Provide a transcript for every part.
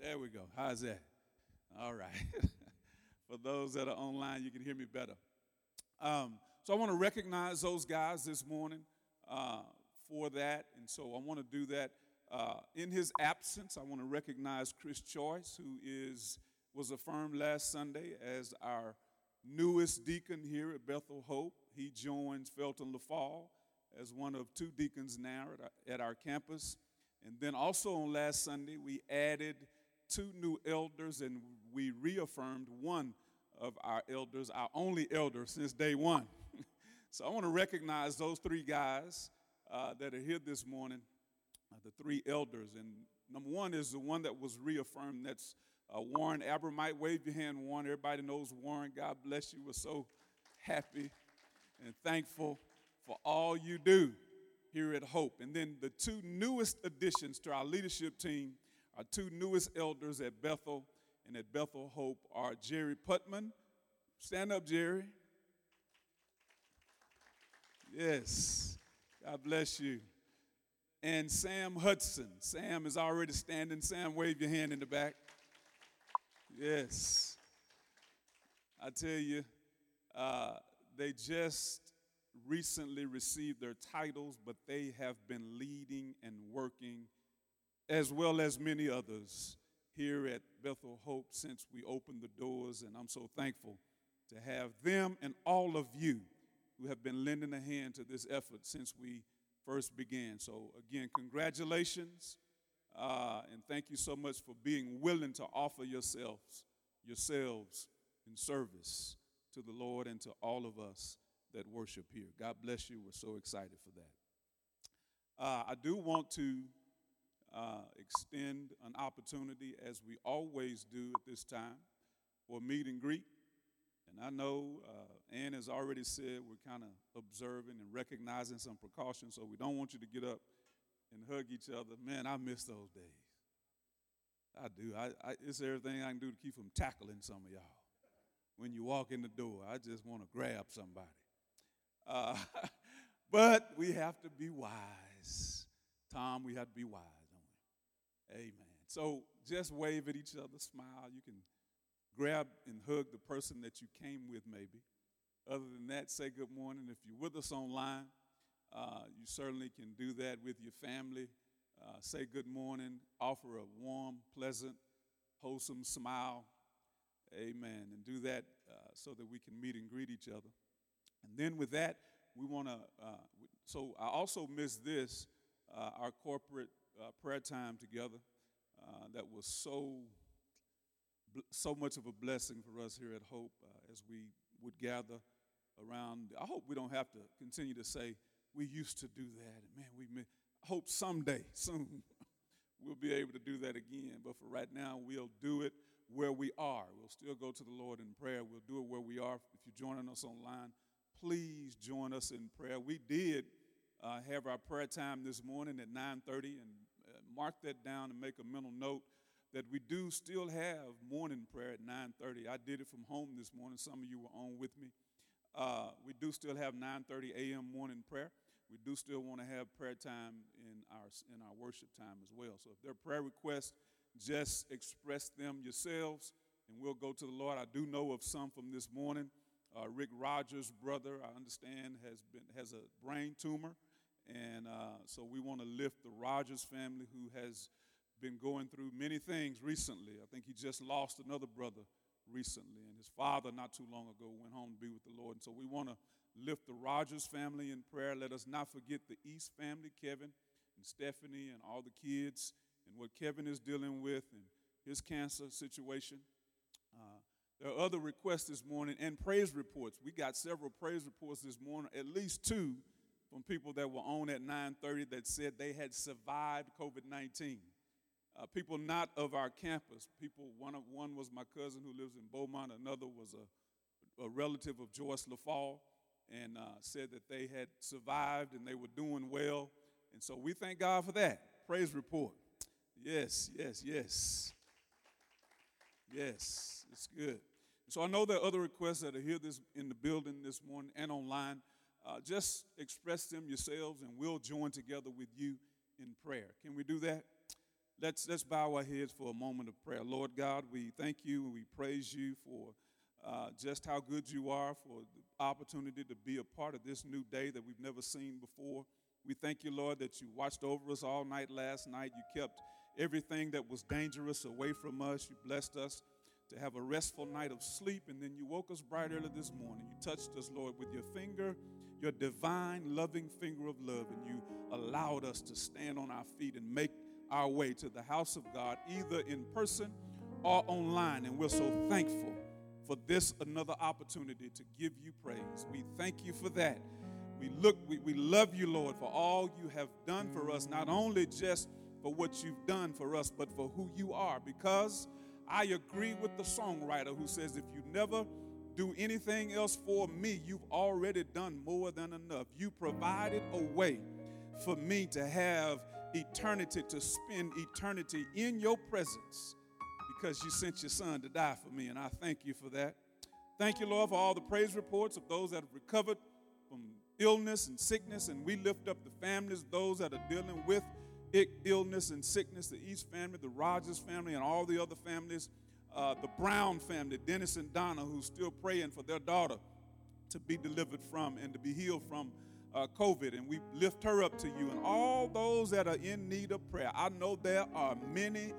There we go. How's that? All right. For those that are online, you can hear me better. Um, so I want to recognize those guys this morning uh, for that. And so I want to do that. Uh, in his absence, I want to recognize Chris Choice, who is was affirmed last Sunday as our newest deacon here at Bethel Hope. He joins Felton LaFall as one of two deacons now at our, at our campus. And then also on last Sunday, we added two new elders and we reaffirmed one of our elders, our only elder since day one. so I want to recognize those three guys uh, that are here this morning, uh, the three elders. And number one is the one that was reaffirmed. That's uh, Warren Abermite. Wave your hand, Warren. Everybody knows Warren. God bless you. We're so happy and thankful for all you do here at Hope. And then the two newest additions to our leadership team, our two newest elders at Bethel and at Bethel Hope are Jerry Putman. Stand up, Jerry. Yes. God bless you. And Sam Hudson. Sam is already standing. Sam, wave your hand in the back. Yes. I tell you, uh, they just recently received their titles, but they have been leading and working, as well as many others, here at Bethel Hope since we opened the doors. And I'm so thankful to have them and all of you who have been lending a hand to this effort since we first began. So, again, congratulations. Uh, and thank you so much for being willing to offer yourselves, yourselves in service to the Lord and to all of us that worship here. God bless you. We're so excited for that. Uh, I do want to uh, extend an opportunity, as we always do at this time, for meet and greet. And I know uh, Ann has already said we're kind of observing and recognizing some precautions, so we don't want you to get up and hug each other. Man, I miss those days. I do. I, I, it's everything I can do to keep from tackling some of y'all. When you walk in the door, I just want to grab somebody. Uh, but we have to be wise. Tom, we have to be wise? Amen. So just wave at each other, smile. You can grab and hug the person that you came with, maybe. Other than that, say good morning. If you're with us online, uh, you certainly can do that with your family. Uh, say good morning, offer a warm, pleasant, wholesome smile. Amen. And do that uh, so that we can meet and greet each other. And then with that, we want to, uh, so I also missed this, uh, our corporate uh, prayer time together. that was so, so much of a blessing for us here at Hope as we would gather around. I hope we don't have to continue to say, we used to do that. Man, we I hope someday, soon, we'll be able to do that again. But for right now, we'll do it where we are. We'll still go to the Lord in prayer. We'll do it where we are. If you're joining us online, please join us in prayer. We did uh, have our prayer time this morning at 9:30, and uh, mark that down and make a mental note that we do still have morning prayer at 9:30. I did it from home this morning. Some of you were on with me. Uh, we do still have 9:30 a.m. morning prayer we do still want to have prayer time in our in our worship time as well. So if there are prayer requests, just express them yourselves, and we'll go to the Lord. I do know of some from this morning. Uh, Rick Rogers' brother, I understand, has been has a brain tumor, and uh, so we want to lift the Rogers family who has been going through many things recently. I think he just lost another brother recently, and his father not too long ago went home to be with the Lord. And so we want to lift the Rogers family in prayer. Let us not forget the East family, Kevin and Stephanie and all the kids and what Kevin is dealing with and his cancer situation. Uh, there are other requests this morning and praise reports. We got several praise reports this morning, at least two from people that were on at 9:30 that said they had survived COVID-19. Uh, people not of our campus. People, one, of, one was my cousin who lives in Beaumont, another was a, a relative of Joyce LaFall and uh, said that they had survived and they were doing well. And so we thank God for that. Praise report. Yes, yes, yes. Yes, it's good. So I know there are other requests that are here this, in the building this morning and online. Uh, just express them yourselves and we'll join together with you in prayer. Can we do that? Let's, let's bow our heads for a moment of prayer. Lord God, we thank you and we praise you for uh, just how good you are, for the opportunity to be a part of this new day that we've never seen before. We thank you, Lord, that you watched over us all night last night. You kept everything that was dangerous away from us. You blessed us to have a restful night of sleep, and then you woke us bright early this morning. You touched us, Lord, with your finger, your divine, loving finger of love, and you allowed us to stand on our feet and make our way to the house of God, either in person or online. And we're so thankful for this another opportunity to give you praise. We thank you for that. We look, we, we love you, Lord, for all you have done for us, not only just for what you've done for us, but for who you are. Because I agree with the songwriter who says, if you never do anything else for me, you've already done more than enough. You provided a way for me to have eternity, to spend eternity in your presence because you sent your son to die for me, and I thank you for that. Thank you, Lord, for all the praise reports of those that have recovered from illness and sickness, and we lift up the families, those that are dealing with illness and sickness, the East family, the Rogers family, and all the other families, uh, the Brown family, Dennis and Donna, who's still praying for their daughter to be delivered from and to be healed from uh, COVID. And we lift her up to you and all those that are in need of prayer. I know there are many,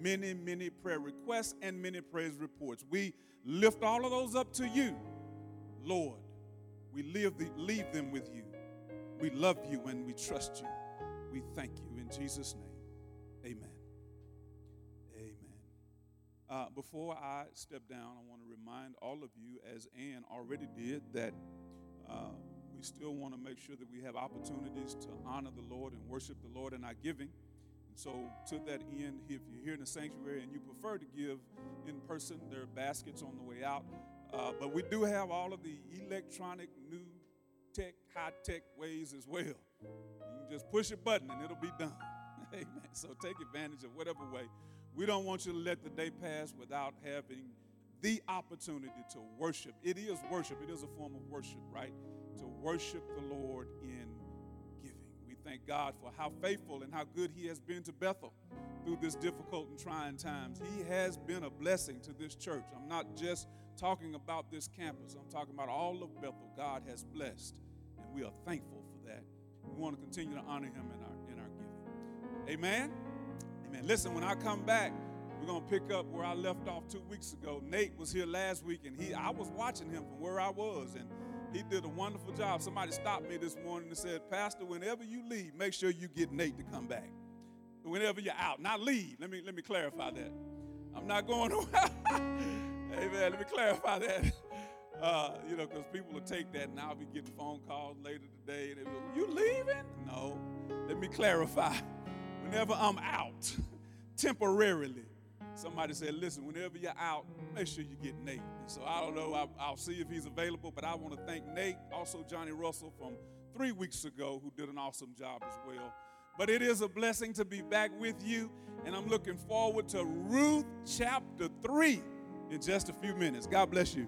many, many prayer requests and many praise reports. We lift all of those up to you, Lord. We leave, the, leave them with you. We love you and we trust you. We thank you. In Jesus' name, amen. Amen. Uh, before I step down, I want to remind all of you, as Ann already did, that uh, we still want to make sure that we have opportunities to honor the Lord and worship the Lord in our giving. And so, to that end, if you're here in the sanctuary and you prefer to give in person, there are baskets on the way out. Uh, but we do have all of the electronic, new tech, high tech ways as well. You can just push a button and it'll be done. Amen. So take advantage of whatever way. We don't want you to let the day pass without having the opportunity to worship. It is worship, it is a form of worship, right? To worship the Lord in giving. We thank God for how faithful and how good He has been to Bethel through this difficult and trying times. He has been a blessing to this church. I'm not just talking about this campus, I'm talking about all of Bethel. God has blessed, and we are thankful for that. We want to continue to honor Him in our, in our giving. Amen. Amen. Listen, when I come back, we're gonna pick up where I left off two weeks ago. Nate was here last week, and he I was watching him from where I was, and he did a wonderful job. Somebody stopped me this morning and said, Pastor, whenever you leave, make sure you get Nate to come back. Whenever you're out, not leave. Let me let me clarify that. I'm not going away. Amen. Let me clarify that. Uh, you know, because people will take that, and I'll be getting phone calls later today. And they will, you leaving? No. Let me clarify. Whenever I'm out, temporarily, somebody said, listen, whenever you're out, make sure you get Nate. And so I don't know, I'll, I'll see if he's available, but I want to thank Nate, also Johnny Russell from three weeks ago, who did an awesome job as well. But it is a blessing to be back with you, and I'm looking forward to Ruth chapter 3 in just a few minutes. God bless you.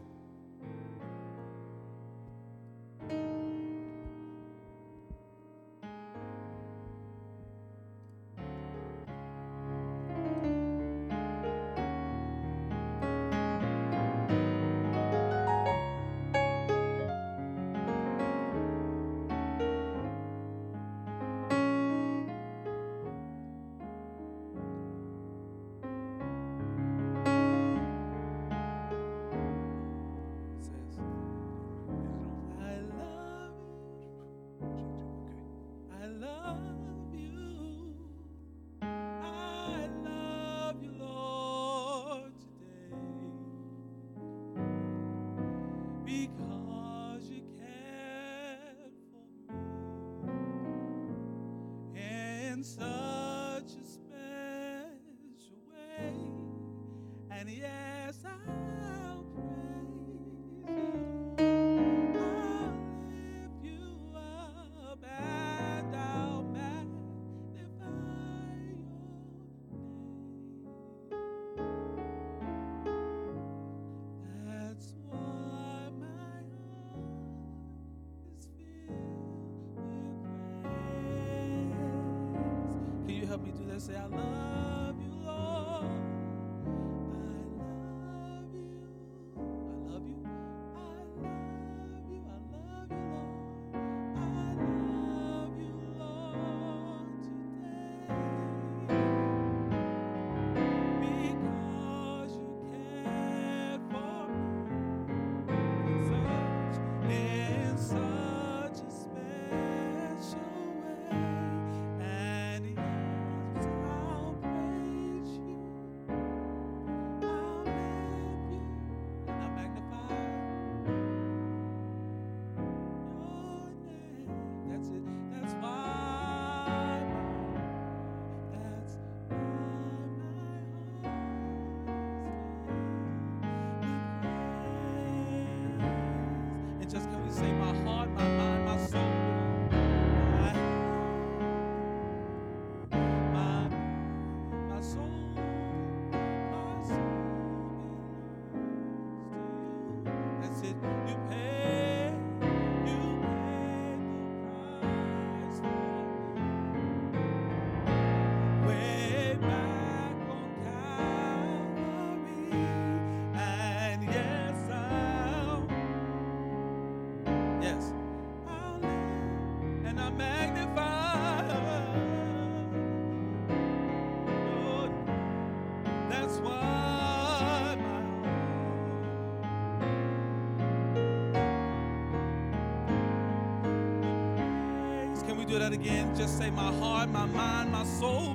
do that again. Just say, My heart, my mind, my soul,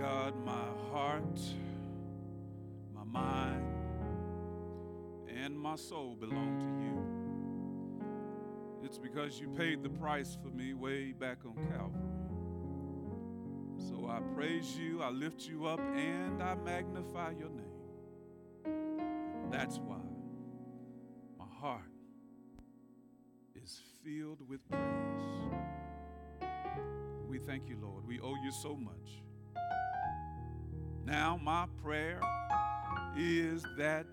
God, my heart, my mind, and my soul belong to you. It's because you paid the price for me way back on Calvary. So I praise you, I lift you up, and I magnify your name. That's why my heart is filled with praise. We thank you, Lord. We owe you so much. Now, my prayer is that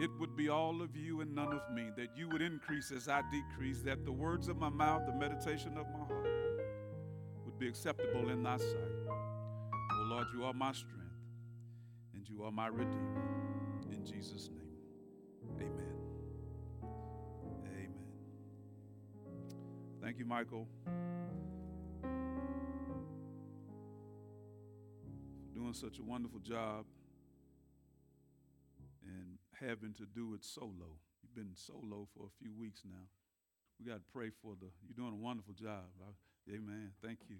it would be all of you and none of me, that you would increase as I decrease, that the words of my mouth, the meditation of my heart, would be acceptable in thy sight. Oh Lord, you are my strength and you are my redeemer. In Jesus' name, amen. Amen. Thank you, Michael. Doing such a wonderful job and having to do it solo. You've been solo for a few weeks now. We got to pray for the, you're doing a wonderful job. Amen. Thank you.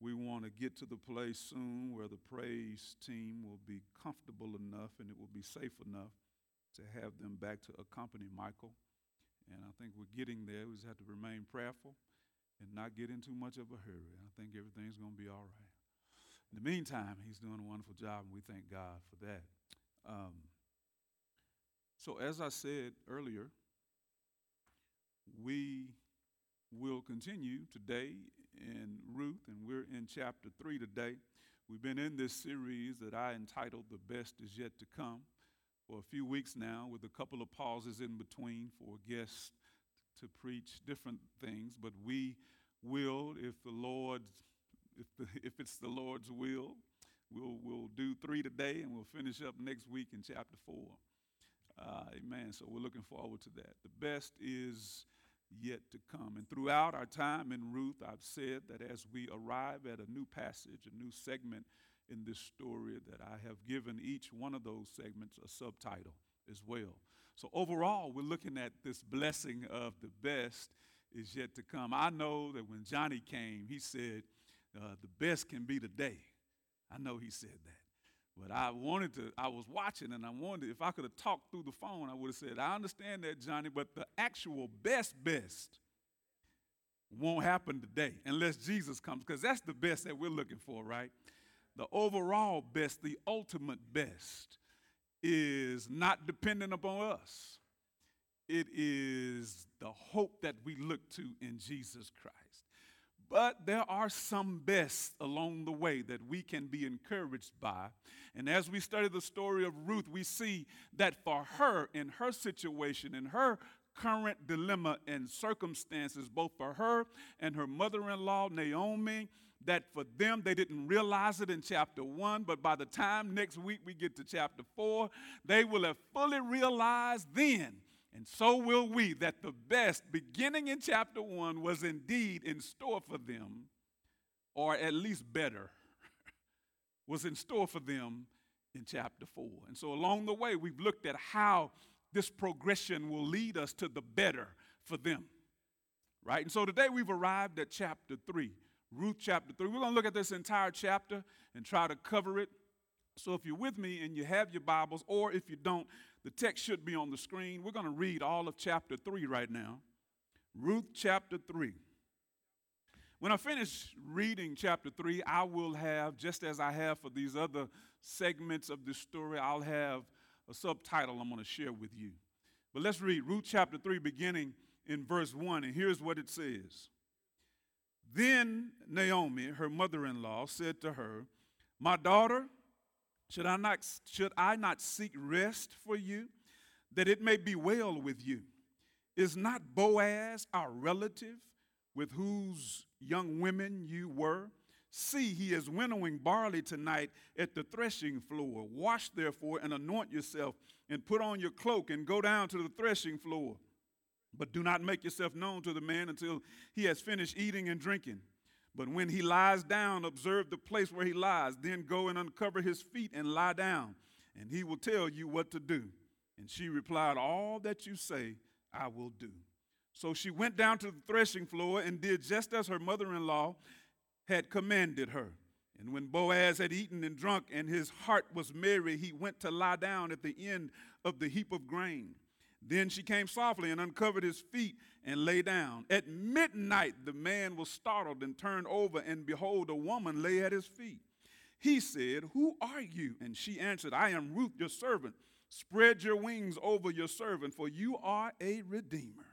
We want to get to the place soon where the praise team will be comfortable enough and it will be safe enough to have them back to accompany Michael. And I think we're getting there. We just have to remain prayerful and not get in too much of a hurry. I think everything's going to be all right. In the meantime, he's doing a wonderful job, and we thank God for that. Um, so, as I said earlier, we will continue today in Ruth, and we're in chapter 3 today. We've been in this series that I entitled The Best Is Yet to Come for a few weeks now, with a couple of pauses in between for guests to preach different things. But we will, if the Lord if, the, if it's the Lord's will, we'll, we'll do three today and we'll finish up next week in chapter four. Uh, amen. So we're looking forward to that. The best is yet to come. And throughout our time in Ruth, I've said that as we arrive at a new passage, a new segment in this story, that I have given each one of those segments a subtitle as well. So overall, we're looking at this blessing of the best is yet to come. I know that when Johnny came, he said, uh, the best can be today. I know he said that. But I wanted to, I was watching and I wondered if I could have talked through the phone, I would have said, I understand that, Johnny, but the actual best, best won't happen today unless Jesus comes, because that's the best that we're looking for, right? The overall best, the ultimate best, is not dependent upon us. It is the hope that we look to in Jesus Christ. But there are some bests along the way that we can be encouraged by. And as we study the story of Ruth, we see that for her, in her situation, in her current dilemma and circumstances, both for her and her mother in law, Naomi, that for them, they didn't realize it in chapter one, but by the time next week we get to chapter four, they will have fully realized then and so will we, that the best, beginning in chapter 1, was indeed in store for them, or at least better, was in store for them in chapter 4. And so along the way, we've looked at how this progression will lead us to the better for them. Right? And so today we've arrived at chapter 3, Ruth chapter 3. We're going to look at this entire chapter and try to cover it. So if you're with me and you have your Bibles, or if you don't, the text should be on the screen. We're going to read all of chapter 3 right now. Ruth chapter 3. When I finish reading chapter 3, I will have, just as I have for these other segments of this story, I'll have a subtitle I'm going to share with you. But let's read Ruth chapter 3, beginning in verse 1, and here's what it says. Then Naomi, her mother in law, said to her, My daughter, should I, not, should I not seek rest for you, that it may be well with you? Is not Boaz our relative, with whose young women you were? See, he is winnowing barley tonight at the threshing floor. Wash therefore and anoint yourself, and put on your cloak, and go down to the threshing floor. But do not make yourself known to the man until he has finished eating and drinking. But when he lies down, observe the place where he lies. Then go and uncover his feet and lie down, and he will tell you what to do. And she replied, All that you say, I will do. So she went down to the threshing floor and did just as her mother in law had commanded her. And when Boaz had eaten and drunk, and his heart was merry, he went to lie down at the end of the heap of grain. Then she came softly and uncovered his feet and lay down. At midnight, the man was startled and turned over, and behold, a woman lay at his feet. He said, Who are you? And she answered, I am Ruth, your servant. Spread your wings over your servant, for you are a redeemer.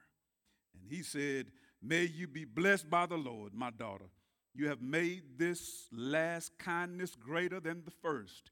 And he said, May you be blessed by the Lord, my daughter. You have made this last kindness greater than the first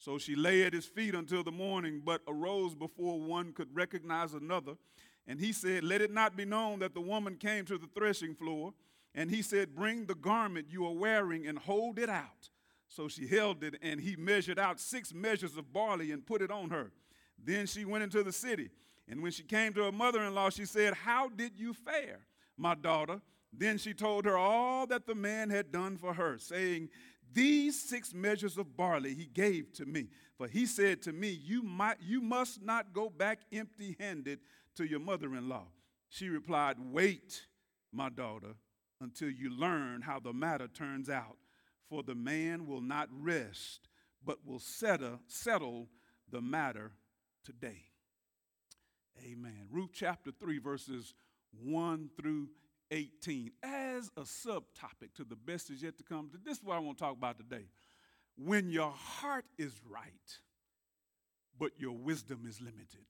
So she lay at his feet until the morning, but arose before one could recognize another. And he said, Let it not be known that the woman came to the threshing floor. And he said, Bring the garment you are wearing and hold it out. So she held it, and he measured out six measures of barley and put it on her. Then she went into the city. And when she came to her mother in law, she said, How did you fare, my daughter? Then she told her all that the man had done for her, saying, these six measures of barley he gave to me. For he said to me, You, might, you must not go back empty handed to your mother in law. She replied, Wait, my daughter, until you learn how the matter turns out. For the man will not rest, but will settle, settle the matter today. Amen. Ruth chapter 3, verses 1 through 18 as a subtopic to the best is yet to come. This is what I want to talk about today. When your heart is right, but your wisdom is limited.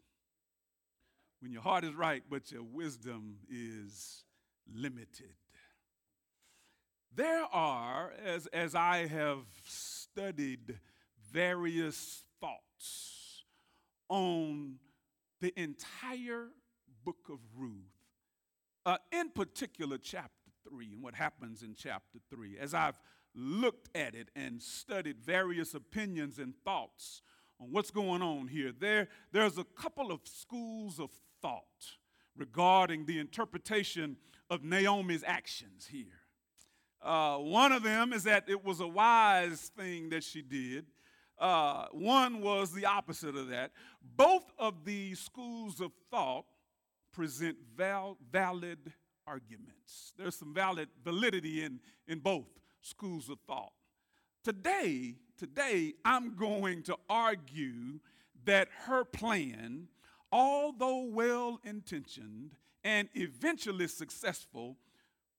When your heart is right, but your wisdom is limited. There are, as, as I have studied various thoughts on the entire book of Ruth, uh, in particular, chapter 3 and what happens in chapter 3, as I've looked at it and studied various opinions and thoughts on what's going on here, there, there's a couple of schools of thought regarding the interpretation of Naomi's actions here. Uh, one of them is that it was a wise thing that she did. Uh, one was the opposite of that. Both of these schools of thought present val- valid arguments. There's some valid validity in, in both schools of thought. Today, today, I'm going to argue that her plan, although well intentioned and eventually successful,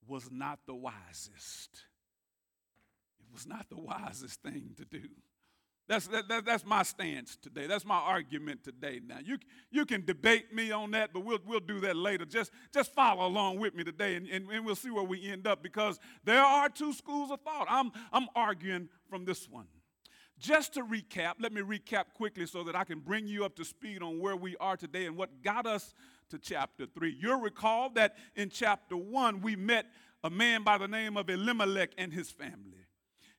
was not the wisest. It was not the wisest thing to do. That's, that, that, that's my stance today. That's my argument today. Now, you, you can debate me on that, but we'll, we'll do that later. Just, just follow along with me today, and, and, and we'll see where we end up because there are two schools of thought. I'm, I'm arguing from this one. Just to recap, let me recap quickly so that I can bring you up to speed on where we are today and what got us to chapter 3. You'll recall that in chapter 1, we met a man by the name of Elimelech and his family.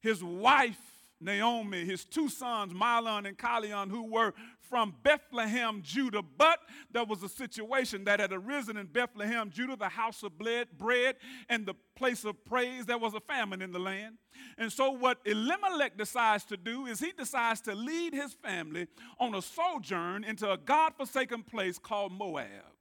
His wife Naomi, his two sons, Milon and Chilion, who were from Bethlehem, Judah. But there was a situation that had arisen in Bethlehem, Judah, the house of bread and the place of praise. There was a famine in the land. And so, what Elimelech decides to do is he decides to lead his family on a sojourn into a God forsaken place called Moab.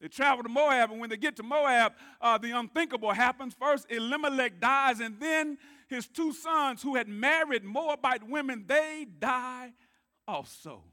They travel to Moab, and when they get to Moab, uh, the unthinkable happens. First, Elimelech dies, and then his two sons, who had married Moabite women, they die also.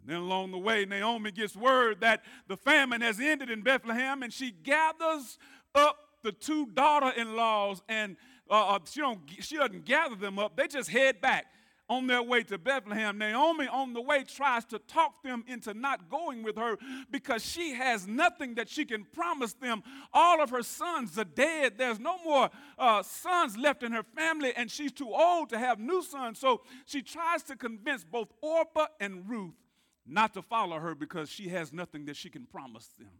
And then along the way, Naomi gets word that the famine has ended in Bethlehem, and she gathers up the two daughter in laws, and uh, uh, she, don't, she doesn't gather them up, they just head back on their way to Bethlehem. Naomi, on the way, tries to talk them into not going with her because she has nothing that she can promise them. All of her sons are dead. There's no more uh, sons left in her family, and she's too old to have new sons. So she tries to convince both Orpah and Ruth not to follow her because she has nothing that she can promise them.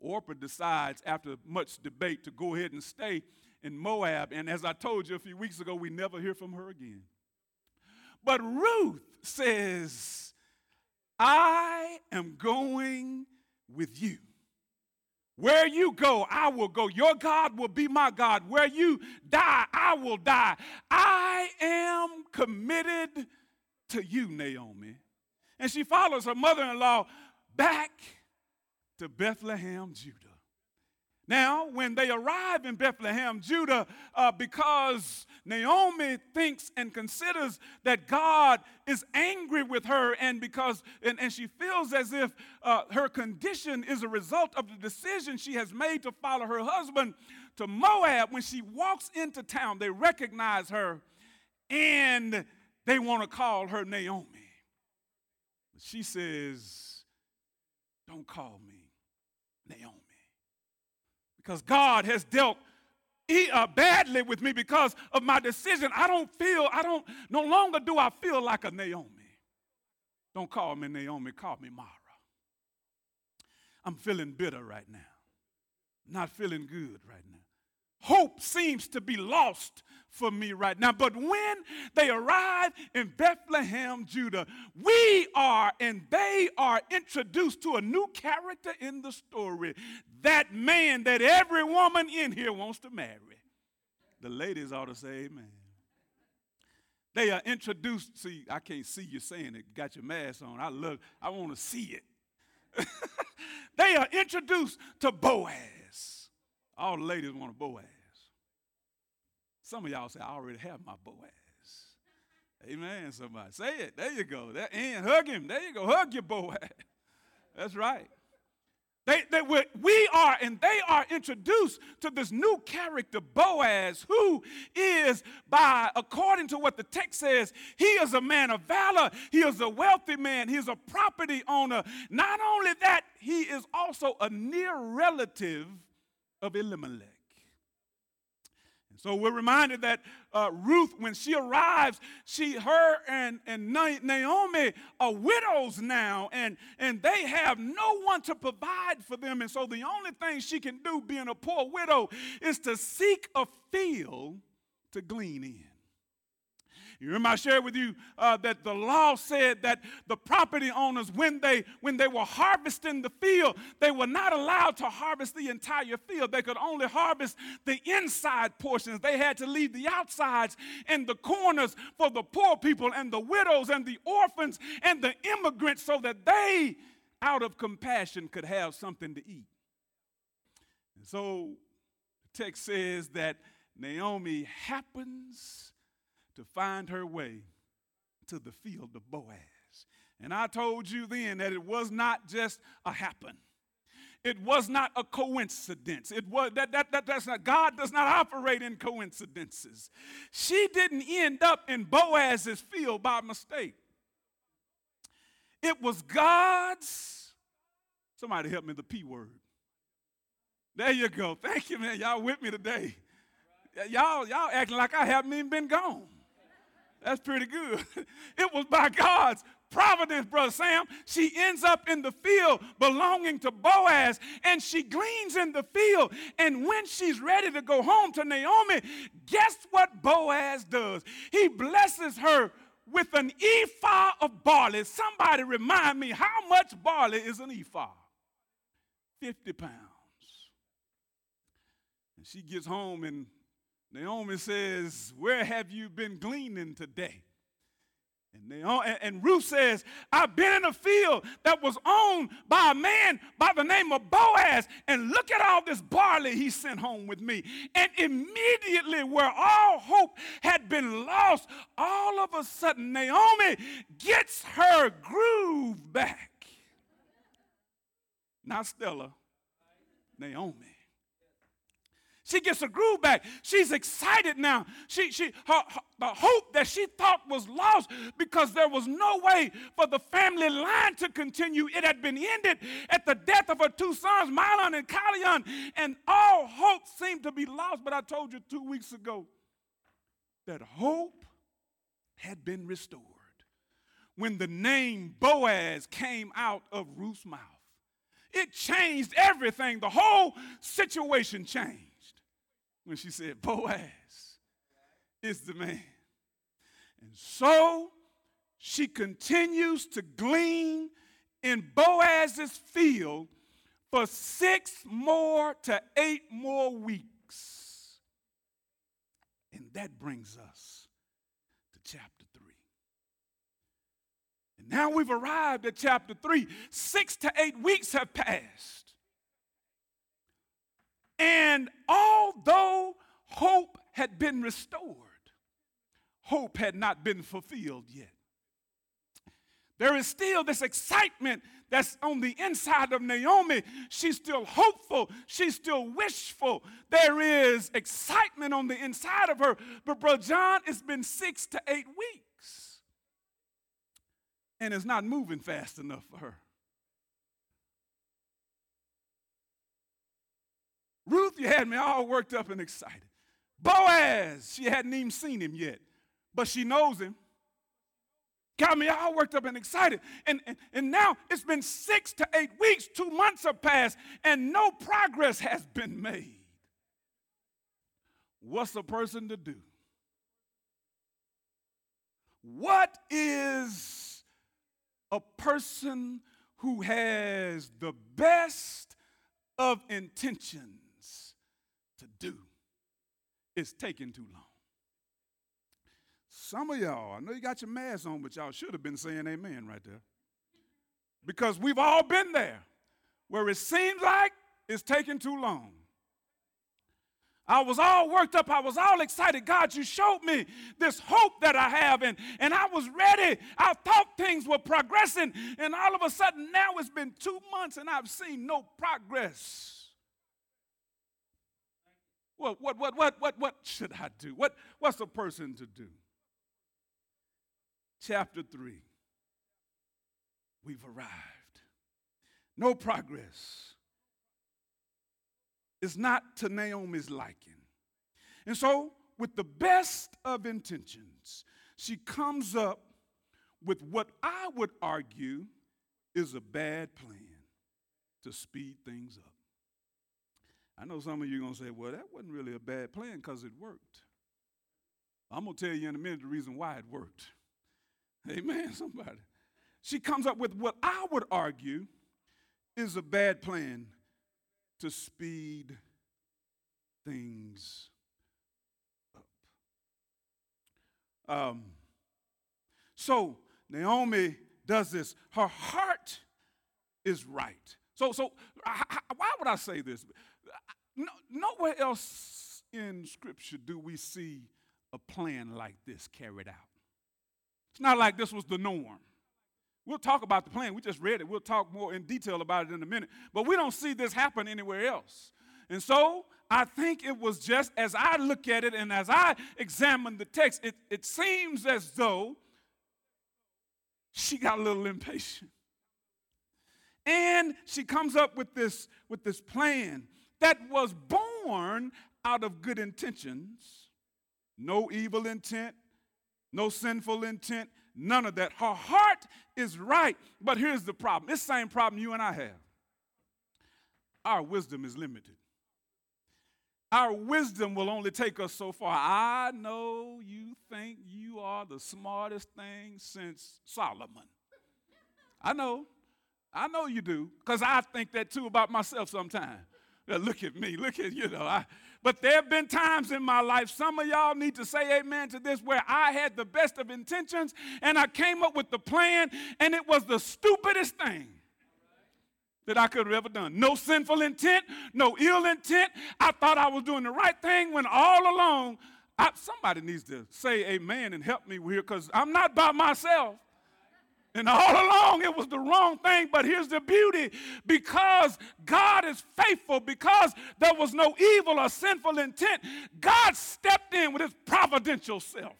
Orpah decides, after much debate, to go ahead and stay in Moab. And as I told you a few weeks ago, we never hear from her again. But Ruth says, I am going with you. Where you go, I will go. Your God will be my God. Where you die, I will die. I am committed to you, Naomi. And she follows her mother in law back to Bethlehem, Judah. Now, when they arrive in Bethlehem, Judah, uh, because Naomi thinks and considers that God is angry with her, and because and, and she feels as if uh, her condition is a result of the decision she has made to follow her husband to Moab, when she walks into town, they recognize her and they want to call her Naomi. She says, Don't call me Naomi because God has dealt uh, badly with me because of my decision. I don't feel, I don't, no longer do I feel like a Naomi. Don't call me Naomi, call me Mara. I'm feeling bitter right now, not feeling good right now. Hope seems to be lost for me right now. But when they arrive in Bethlehem, Judah, we are and they are introduced to a new character in the story that man that every woman in here wants to marry. The ladies ought to say amen. They are introduced. See, I can't see you saying it. Got your mask on. I look, I want to see it. they are introduced to Boaz. All the ladies want a Boaz. Some of y'all say, I already have my Boaz. Amen, somebody. Say it. There you go. That, and hug him. There you go. Hug your Boaz. That's right. They, they, we are and they are introduced to this new character, Boaz, who is, by according to what the text says, he is a man of valor. He is a wealthy man. He is a property owner. Not only that, he is also a near relative of Elimelech. And So we're reminded that uh, Ruth, when she arrives, she, her and, and Naomi are widows now, and, and they have no one to provide for them. And so the only thing she can do, being a poor widow, is to seek a field to glean in. You remember I shared with you uh, that the law said that the property owners, when they when they were harvesting the field, they were not allowed to harvest the entire field. They could only harvest the inside portions. They had to leave the outsides and the corners for the poor people and the widows and the orphans and the immigrants, so that they, out of compassion, could have something to eat. And so the text says that Naomi happens to find her way to the field of Boaz. And I told you then that it was not just a happen. It was not a coincidence. It was that, that, that that's not God does not operate in coincidences. She didn't end up in Boaz's field by mistake. It was God's. Somebody help me the P word. There you go. Thank you, man. Y'all with me today. Y'all, y'all acting like I haven't even been gone. That's pretty good. It was by God's providence, Brother Sam. She ends up in the field belonging to Boaz, and she gleans in the field. And when she's ready to go home to Naomi, guess what Boaz does? He blesses her with an ephah of barley. Somebody remind me how much barley is an ephah? 50 pounds. And she gets home and Naomi says, Where have you been gleaning today? And, Naomi, and Ruth says, I've been in a field that was owned by a man by the name of Boaz. And look at all this barley he sent home with me. And immediately, where all hope had been lost, all of a sudden, Naomi gets her groove back. Not Stella, Naomi. She gets her groove back. She's excited now. She, she, her, her, the hope that she thought was lost because there was no way for the family line to continue. It had been ended at the death of her two sons, Mahlon and Chilion, and all hope seemed to be lost. But I told you two weeks ago that hope had been restored when the name Boaz came out of Ruth's mouth. It changed everything. The whole situation changed when she said, Boaz is the man. And so she continues to glean in Boaz's field for six more to eight more weeks. And that brings us to chapter 3. And now we've arrived at chapter 3. Six to eight weeks have passed. And although hope had been restored, hope had not been fulfilled yet. There is still this excitement that's on the inside of Naomi. She's still hopeful. She's still wishful. There is excitement on the inside of her. But, Bro John, it's been six to eight weeks. And it's not moving fast enough for her. Ruth, you had me all worked up and excited. Boaz, she hadn't even seen him yet, but she knows him. Got me all worked up and excited. And, and, and now it's been six to eight weeks, two months have passed, and no progress has been made. What's a person to do? What is a person who has the best of intentions to do? It's taking too long. Some of y'all, I know you got your mask on, but y'all should have been saying amen right there. Because we've all been there where it seems like it's taking too long. I was all worked up. I was all excited. God, you showed me this hope that I have, and, and I was ready. I thought things were progressing, and all of a sudden now it's been two months and I've seen no progress. What, what, what, what, what, what should I do? What, what's a person to do? Chapter 3. We've arrived. No progress. It's not to Naomi's liking. And so, with the best of intentions, she comes up with what I would argue is a bad plan to speed things up. I know some of you are going to say, well, that wasn't really a bad plan because it worked. I'm going to tell you in a minute the reason why it worked. Amen, somebody. She comes up with what I would argue is a bad plan to speed things up. Um, so Naomi does this. Her heart is right. So, so why would I say this? No, nowhere else in Scripture do we see a plan like this carried out. It's not like this was the norm. We'll talk about the plan. We just read it. We'll talk more in detail about it in a minute. But we don't see this happen anywhere else. And so I think it was just as I look at it and as I examine the text, it, it seems as though she got a little impatient. And she comes up with this, with this plan that was born out of good intentions, no evil intent, no sinful intent, none of that. Her heart is right, but here's the problem. This same problem you and I have. Our wisdom is limited. Our wisdom will only take us so far. I know you think you are the smartest thing since Solomon. I know. I know you do, because I think that too about myself sometimes. Look at me, look at, you know. I, but there have been times in my life, some of y'all need to say amen to this, where I had the best of intentions and I came up with the plan and it was the stupidest thing that I could have ever done. No sinful intent, no ill intent. I thought I was doing the right thing when all along, I, somebody needs to say amen and help me here because I'm not by myself. And all along it was the wrong thing, but here's the beauty because God is faithful, because there was no evil or sinful intent, God stepped in with his providential self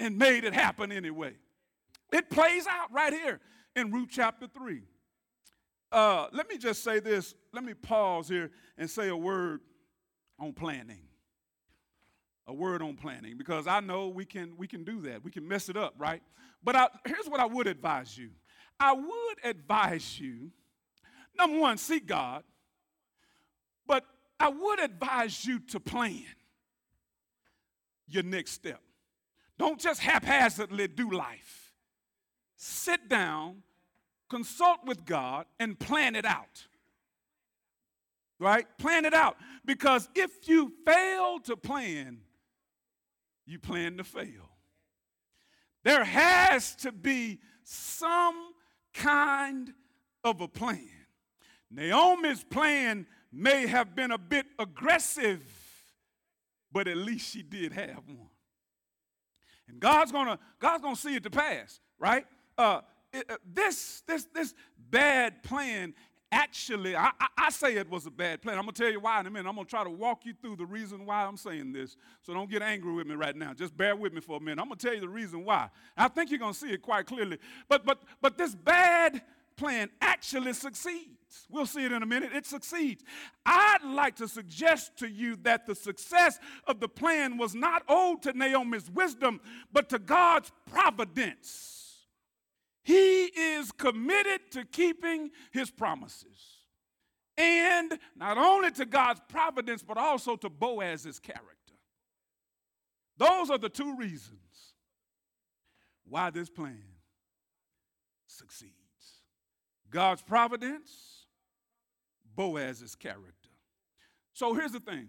and made it happen anyway. It plays out right here in Ruth chapter 3. Uh, let me just say this. Let me pause here and say a word on planning a word on planning because I know we can we can do that. We can mess it up, right? But I, here's what I would advise you. I would advise you number 1, seek God. But I would advise you to plan your next step. Don't just haphazardly do life. Sit down, consult with God and plan it out right? Plan it out. Because if you fail to plan, you plan to fail. There has to be some kind of a plan. Naomi's plan may have been a bit aggressive, but at least she did have one. And God's gonna God's gonna see it to pass, right? Uh, it, uh, this this this bad plan actually, I, I, I, say it was a bad plan. I'm going to tell you why in a minute. I'm going to try to walk you through the reason why I'm saying this. So don't get angry with me right now. Just bear with me for a minute. I'm going to tell you the reason why. I think you're going to see it quite clearly. But, but, but this bad plan actually succeeds. We'll see it in a minute. It succeeds. I'd like to suggest to you that the success of the plan was not owed to Naomi's wisdom, but to God's providence. He is committed to keeping his promises. And not only to God's providence, but also to Boaz's character. Those are the two reasons why this plan succeeds God's providence, Boaz's character. So here's the thing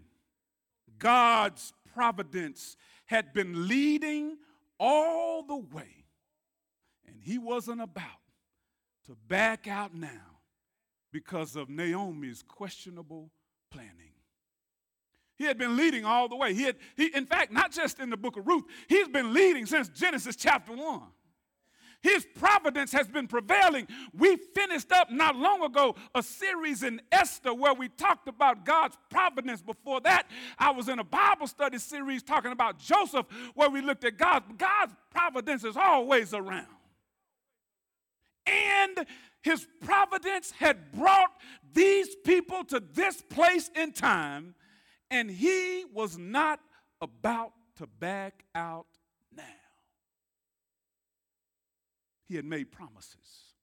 God's providence had been leading all the way and he wasn't about to back out now because of Naomi's questionable planning. He had been leading all the way. He had, he, in fact, not just in the book of Ruth, he's been leading since Genesis chapter 1. His providence has been prevailing. We finished up not long ago a series in Esther where we talked about God's providence. Before that, I was in a Bible study series talking about Joseph where we looked at God. God's providence is always around and his providence had brought these people to this place in time, and he was not about to back out now. He had made promises.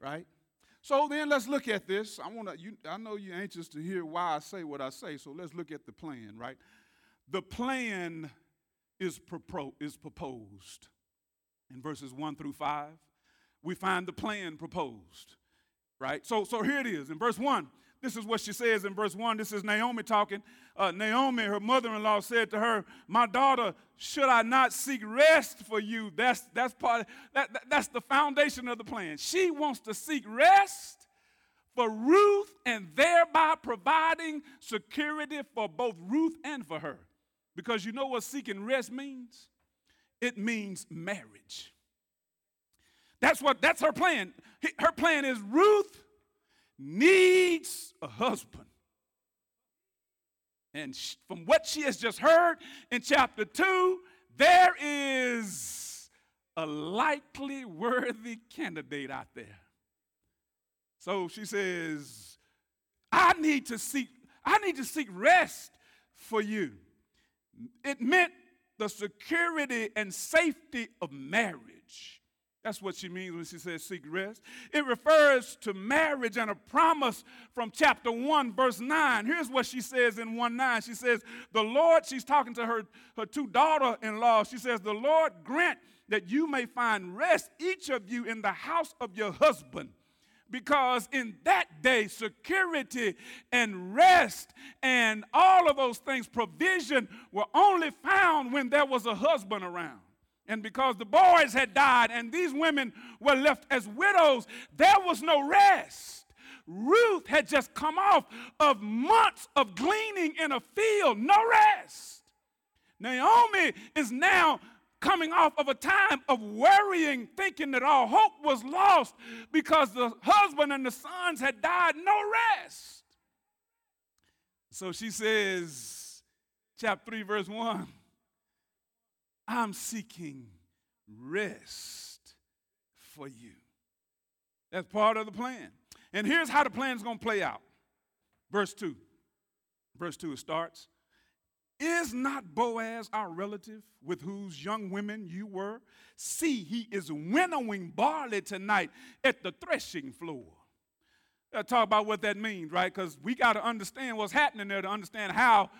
Right? So then let's look at this. I want to you I know you're anxious to hear why I say what I say, so let's look at the plan, right? The plan is, propo- is proposed in verses 1 through 5 we find the plan proposed. Right? So, so here it is. In verse 1, this is what she says in verse 1. This is Naomi talking. Uh, Naomi, her mother in law, said to her, My daughter, should I not seek rest for you? That's, that's, part, that, that, that's the foundation of the plan. She wants to seek rest for Ruth and thereby providing security for both Ruth and for her. Because you know what seeking rest means? It means marriage. That's what that's her plan. Her plan is Ruth needs a husband. And from what she has just heard in chapter 2, there is a likely worthy candidate out there. So she says, I need to seek I need to seek rest for you. It meant the security and safety of marriage. That's what she means when she says seek rest. It refers to marriage and a promise from chapter 1, verse 9. Here's what she says in 1 9. She says, The Lord, she's talking to her, her two daughter in law. She says, The Lord grant that you may find rest, each of you, in the house of your husband. Because in that day, security and rest and all of those things, provision, were only found when there was a husband around. And because the boys had died and these women were left as widows, there was no rest. Ruth had just come off of months of gleaning in a field, no rest. Naomi is now coming off of a time of worrying, thinking that all hope was lost because the husband and the sons had died, no rest. So she says, chapter 3, verse 1 I'm seeking rest for you. That's part of the plan. And here's how the plan is going to play out. Verse 2. Verse 2 it starts. Is not Boaz our relative with whose young women you were? See, he is winnowing barley tonight at the threshing floor. Let's talk about what that means, right? Because we got to understand what's happening there to understand how,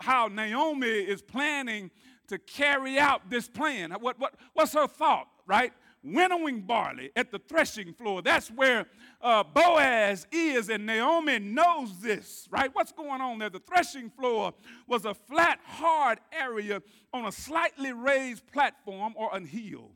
how Naomi is planning to carry out this plan. What, what, what's her thought, right? Winnowing barley at the threshing floor. That's where uh, Boaz is, and Naomi knows this, right? What's going on there? The threshing floor was a flat, hard area on a slightly raised platform or a hill.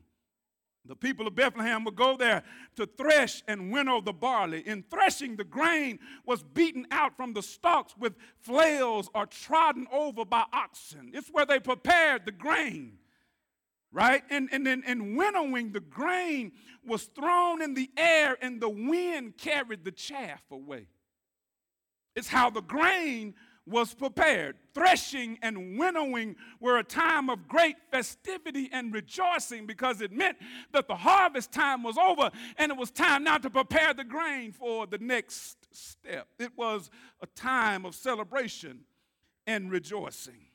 The people of Bethlehem would go there to thresh and winnow the barley. In threshing, the grain was beaten out from the stalks with flails or trodden over by oxen. It's where they prepared the grain, right? And, and then in winnowing, the grain was thrown in the air and the wind carried the chaff away. It's how the grain was prepared. Threshing and winnowing were a time of great festivity and rejoicing because it meant that the harvest time was over and it was time now to prepare the grain for the next step. It was a time of celebration and rejoicing.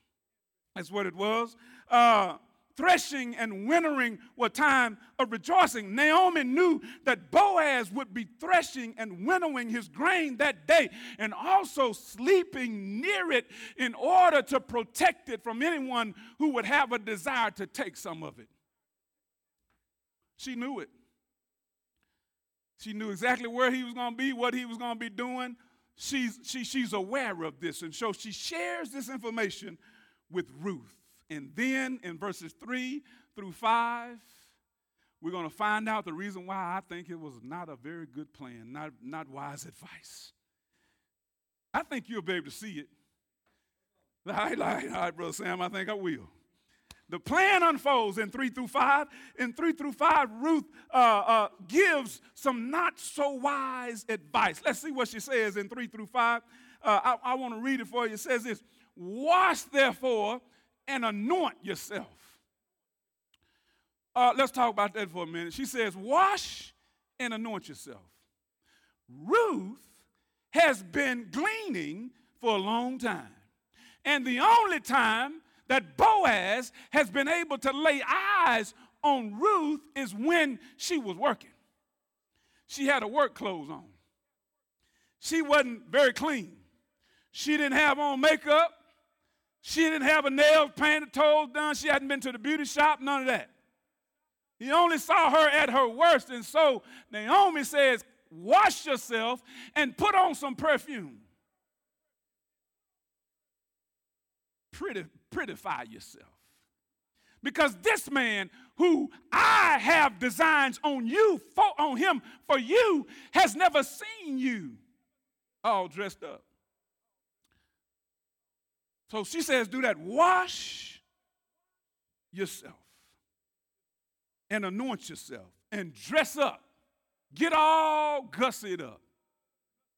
That's what it was. Uh, threshing and winnowing were time of rejoicing. Naomi knew that Boaz would be threshing and winnowing his grain that day and also sleeping near it in order to protect it from anyone who would have a desire to take some of it. She knew it. She knew exactly where he was going to be, what he was going to be doing. She's, she, she's aware of this, and so she shares this information with Ruth. And then in verses 3 through 5, we're going to find out the reason why I think it was not a very good plan, not, not wise advice. I think you'll be able to see it. All right, all right, all right, Brother Sam, I think I will. The plan unfolds in 3 through 5. In 3 through 5, Ruth uh, uh, gives some not so wise advice. Let's see what she says in 3 through 5. Uh, I, I want to read it for you. It says this Wash therefore and anoint yourself. Uh, let's talk about that for a minute. She says, Wash and anoint yourself. Ruth has been gleaning for a long time. And the only time that Boaz has been able to lay eyes on Ruth is when she was working. She had her work clothes on. She wasn't very clean. She didn't have on makeup. She didn't have a nails painted, toes done. She hadn't been to the beauty shop, none of that. He only saw her at her worst. And so Naomi says, Wash yourself and put on some perfume. Pretty, prettify yourself. Because this man who I have designs on you, for, on him for you, has never seen you all dressed up. So she says, do that. Wash yourself and anoint yourself and dress up. Get all gussied up.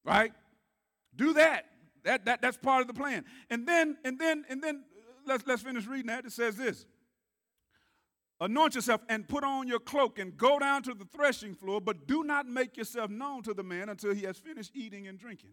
Right? Do that. That, that. That's part of the plan. And then, and then, and then uh, let's, let's finish reading that. It says this. Anoint yourself and put on your cloak and go down to the threshing floor, but do not make yourself known to the man until he has finished eating and drinking.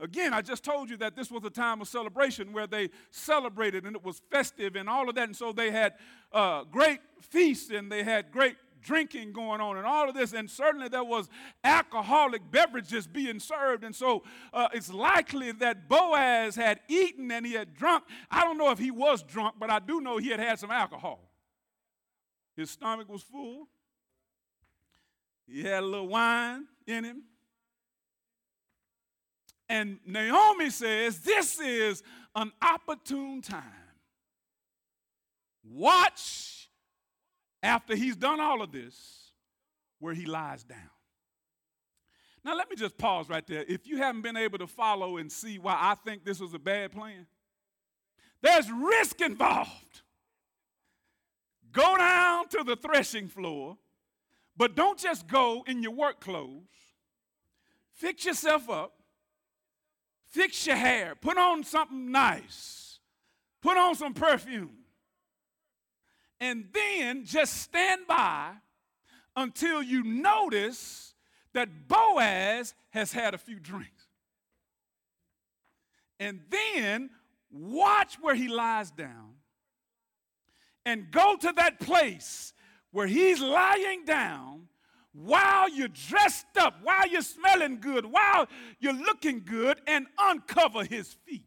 Again, I just told you that this was a time of celebration where they celebrated and it was festive and all of that. And so they had uh, great feasts and they had great drinking going on and all of this. And certainly there was alcoholic beverages being served. And so uh, it's likely that Boaz had eaten and he had drunk. I don't know if he was drunk, but I do know he had had some alcohol. His stomach was full. He had a little wine in him. And Naomi says, This is an opportune time. Watch after he's done all of this where he lies down. Now, let me just pause right there. If you haven't been able to follow and see why I think this was a bad plan, there's risk involved. Go down to the threshing floor, but don't just go in your work clothes. Fix yourself up Fix your hair. Put on something nice. Put on some perfume. And then just stand by until you notice that Boaz has had a few drinks. And then watch where he lies down and go to that place where he's lying down while you're dressed up, while you're smelling good, while you're looking good, and uncover his feet.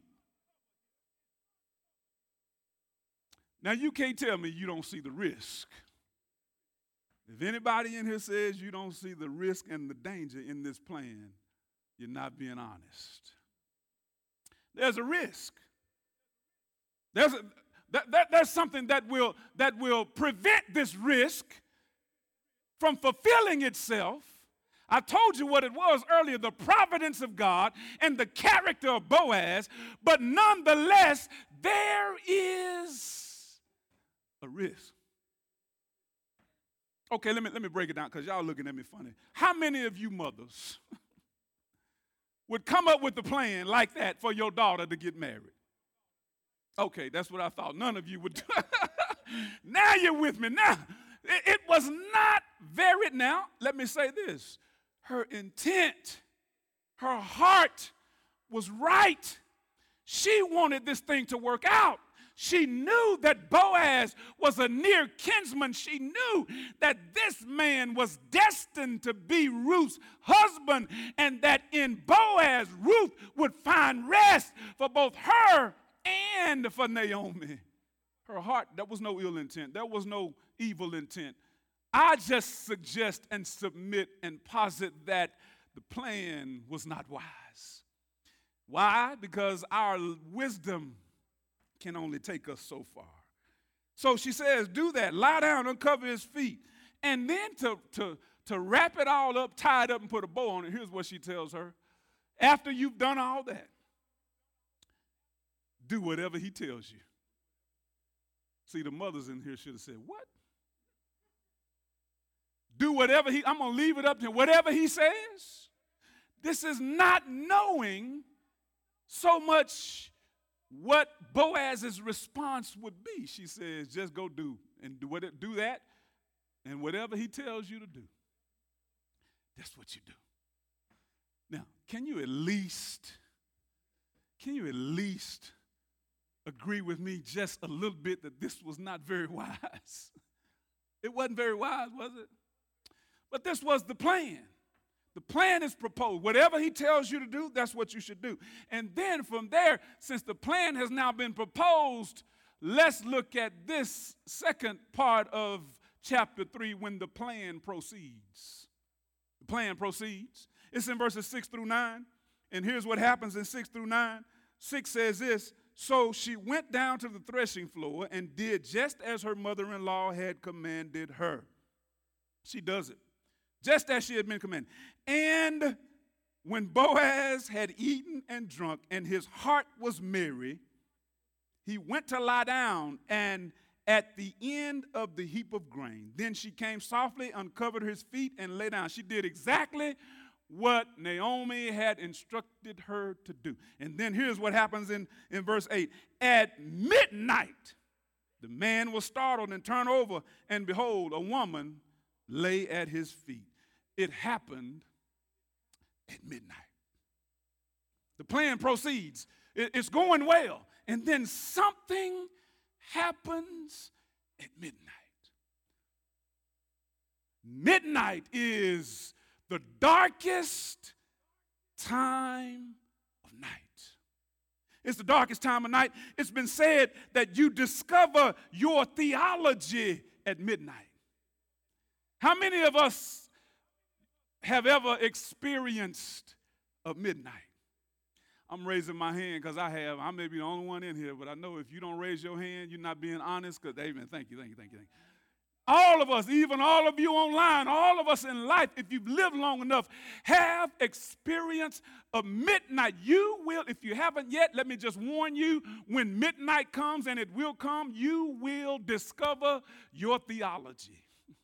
Now, you can't tell me you don't see the risk. If anybody in here says you don't see the risk and the danger in this plan, you're not being honest. There's a risk. There's, a, that, that, there's something that will, that will prevent this risk from fulfilling itself. I told you what it was earlier the providence of God and the character of Boaz, but nonetheless, there is a risk. Okay, let me, let me break it down because y'all looking at me funny. How many of you mothers would come up with a plan like that for your daughter to get married? Okay, that's what I thought. None of you would. now you're with me. Now, it, it was not very. Now, let me say this her intent, her heart was right. She wanted this thing to work out. She knew that Boaz was a near kinsman. She knew that this man was destined to be Ruth's husband, and that in Boaz, Ruth would find rest for both her and for Naomi. Her heart, there was no ill intent, there was no evil intent. I just suggest and submit and posit that the plan was not wise. Why? Because our wisdom can only take us so far. So she says, Do that, lie down, uncover his feet. And then to, to, to wrap it all up, tie it up, and put a bow on it, here's what she tells her. After you've done all that, do whatever he tells you. See, the mothers in here should have said, What? Do whatever he, I'm going to leave it up to him. Whatever he says. This is not knowing so much what Boaz's response would be. She says, just go do and do, what, do that, and whatever he tells you to do, that's what you do. Now, can you at least, can you at least agree with me just a little bit that this was not very wise? It wasn't very wise, was it? But this was the plan. The plan is proposed. Whatever he tells you to do, that's what you should do. And then from there, since the plan has now been proposed, let's look at this second part of chapter 3 when the plan proceeds. The plan proceeds. It's in verses 6 through 9. And here's what happens in 6 through 9. 6 says this So she went down to the threshing floor and did just as her mother in law had commanded her. She does it just as she had been commanded. And when Boaz had eaten and drunk, and his heart was merry, he went to lie down and at the end of the heap of grain. Then she came softly, uncovered his feet, and lay down. She did exactly what Naomi had instructed her to do. And then here's what happens in, in verse 8 At midnight, the man was startled and turned over, and behold, a woman lay at his feet. It happened at midnight. The plan proceeds, it's going well. And then something happens at midnight. Midnight is the darkest time of night. It's the darkest time of night. It's been said that you discover your theology at midnight. How many of us have ever experienced a midnight? I'm raising my hand because I have. I may be the only one in here, but I know if you don't raise your hand, you're not being honest. Because, amen. Thank you, thank you, thank you, thank you. All of us, even all of you online, all of us in life, if you've lived long enough, have experienced a midnight. You will, if you haven't yet, let me just warn you when midnight comes, and it will come, you will discover your theology.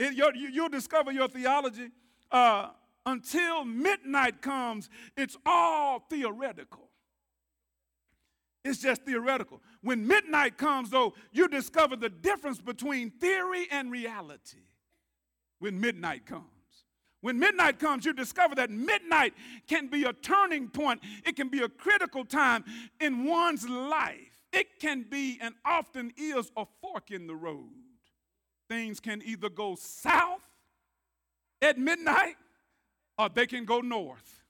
It, you, will discover your theology. Uh, until midnight comes, it's all theoretical. It's just theoretical. When midnight comes, though, you discover the difference between theory and reality. When midnight comes. When midnight comes, you discover that midnight can be a turning point. It can be a critical time in one's life. It can be, and often is, a fork in the road things can either go south at midnight or they can go north.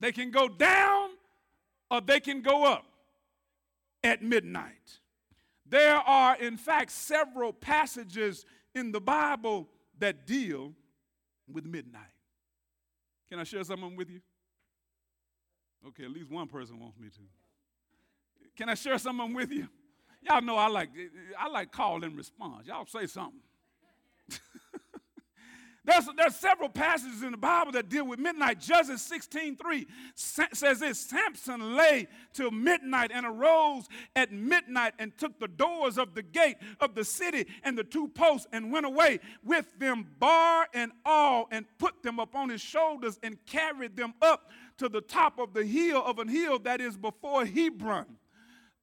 They can go down or they can go up at midnight. There are, in fact, several passages in the Bible that deal with midnight. Can I share something with you? Okay, at least one person wants me to. Can I share something with you? Y'all know I like I like call and response. Y'all say something. There's, there's several passages in the Bible that deal with midnight. Judges 16:3 says this Samson lay till midnight and arose at midnight and took the doors of the gate of the city and the two posts and went away with them, bar and all, and put them upon his shoulders and carried them up to the top of the hill of an hill that is before Hebron.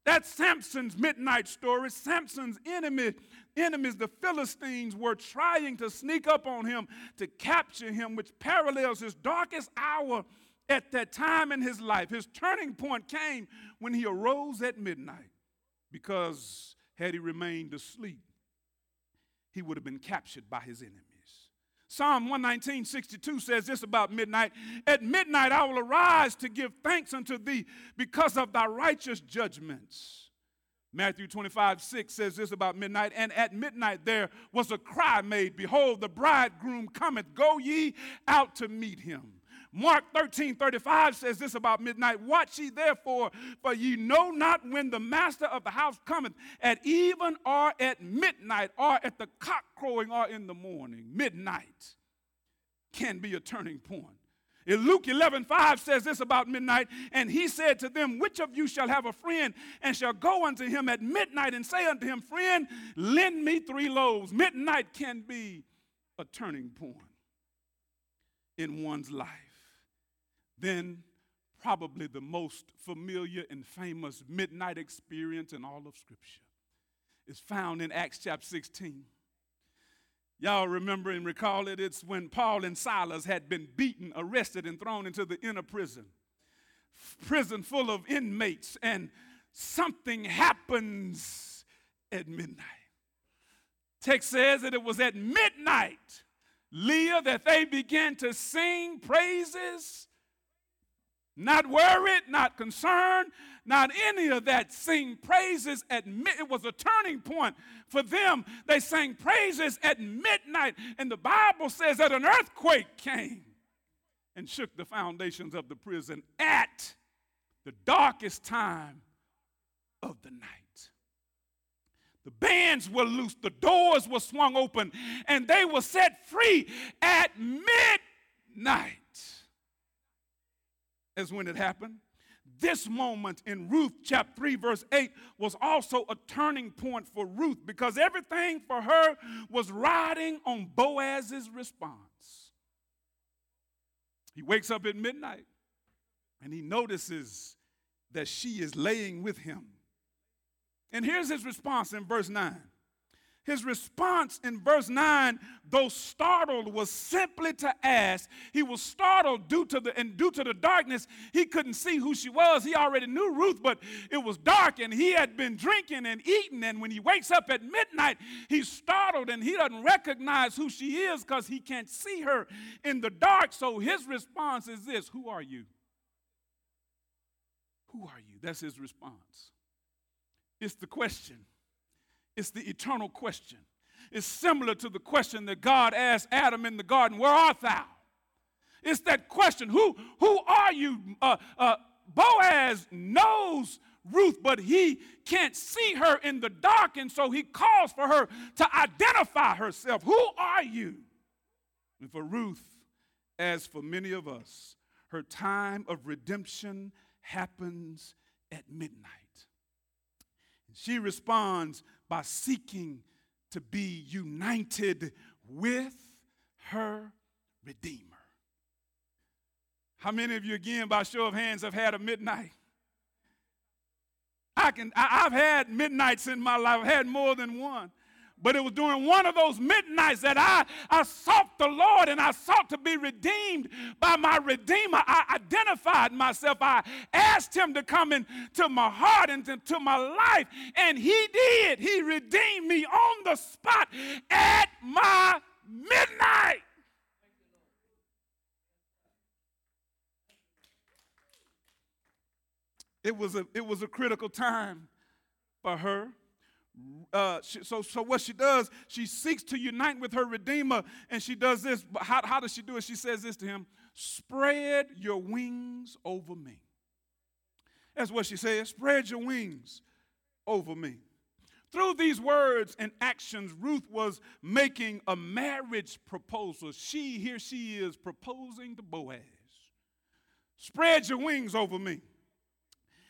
That's Samson's midnight story. Samson's enemy enemies, the Philistines, were trying to sneak up on him to capture him, which parallels his darkest hour at that time in his life. His turning point came when he arose at midnight, because had he remained asleep, he would have been captured by his enemies. Psalm 119, 62 says this about midnight At midnight I will arise to give thanks unto thee because of thy righteous judgments. Matthew 25, 6 says this about midnight. And at midnight there was a cry made, Behold, the bridegroom cometh, go ye out to meet him. Mark 13, 35 says this about midnight. Watch ye therefore, for ye know not when the master of the house cometh, at even or at midnight, or at the cock crowing, or in the morning. Midnight can be a turning point. In Luke 11, 5 says this about midnight, and he said to them, Which of you shall have a friend and shall go unto him at midnight and say unto him, Friend, lend me three loaves? Midnight can be a turning point in one's life. Then, probably the most familiar and famous midnight experience in all of Scripture is found in Acts chapter 16. Y'all remember and recall it? It's when Paul and Silas had been beaten, arrested, and thrown into the inner prison. Prison full of inmates, and something happens at midnight. Text says that it was at midnight, Leah, that they began to sing praises not worried, not concerned, not any of that. Sing praises at midnight. It was a turning point for them. They sang praises at midnight. And the Bible says that an earthquake came and shook the foundations of the prison at the darkest time of the night. The bands were loosed, the doors were swung open, and they were set free at midnight as when it happened. This moment in Ruth chapter 3, verse 8, was also a turning point for Ruth because everything for her was riding on Boaz's response. He wakes up at midnight and he notices that she is laying with him. And here's his response in verse 9 his response in verse 9, though startled, was simply to ask. He was startled due to the and due to the darkness, he couldn't see who she was. He already knew Ruth, but it was dark and he had been drinking and eating. And when he wakes up at midnight, he's startled and he doesn't recognize who she is because he can't see her in the dark. So his response is this Who are you? Who are you? That's his response. It's the question. It's the eternal question. It's similar to the question that God asked Adam in the garden, Where art thou? It's that question, Who, who are you? Uh, uh, Boaz knows Ruth, but he can't see her in the dark, and so he calls for her to identify herself. Who are you? And for Ruth, as for many of us, her time of redemption happens at midnight. She responds by seeking to be united with her Redeemer. How many of you, again, by show of hands, have had a midnight? I can, I, have had midnights in my life, I've had more than one. But it was during one of those midnights that I, I sought the Lord and I sought to be redeemed by my Redeemer. I identified myself. I asked Him to come into my heart and into my life. And He did. He redeemed me on the spot at my midnight. It was a, it was a critical time for her uh, she, so, so what she does, she seeks to unite with her Redeemer, and she does this. How, how does she do it? She says this to him Spread your wings over me. That's what she says. Spread your wings over me. Through these words and actions, Ruth was making a marriage proposal. She, here she is, proposing to Boaz. Spread your wings over me.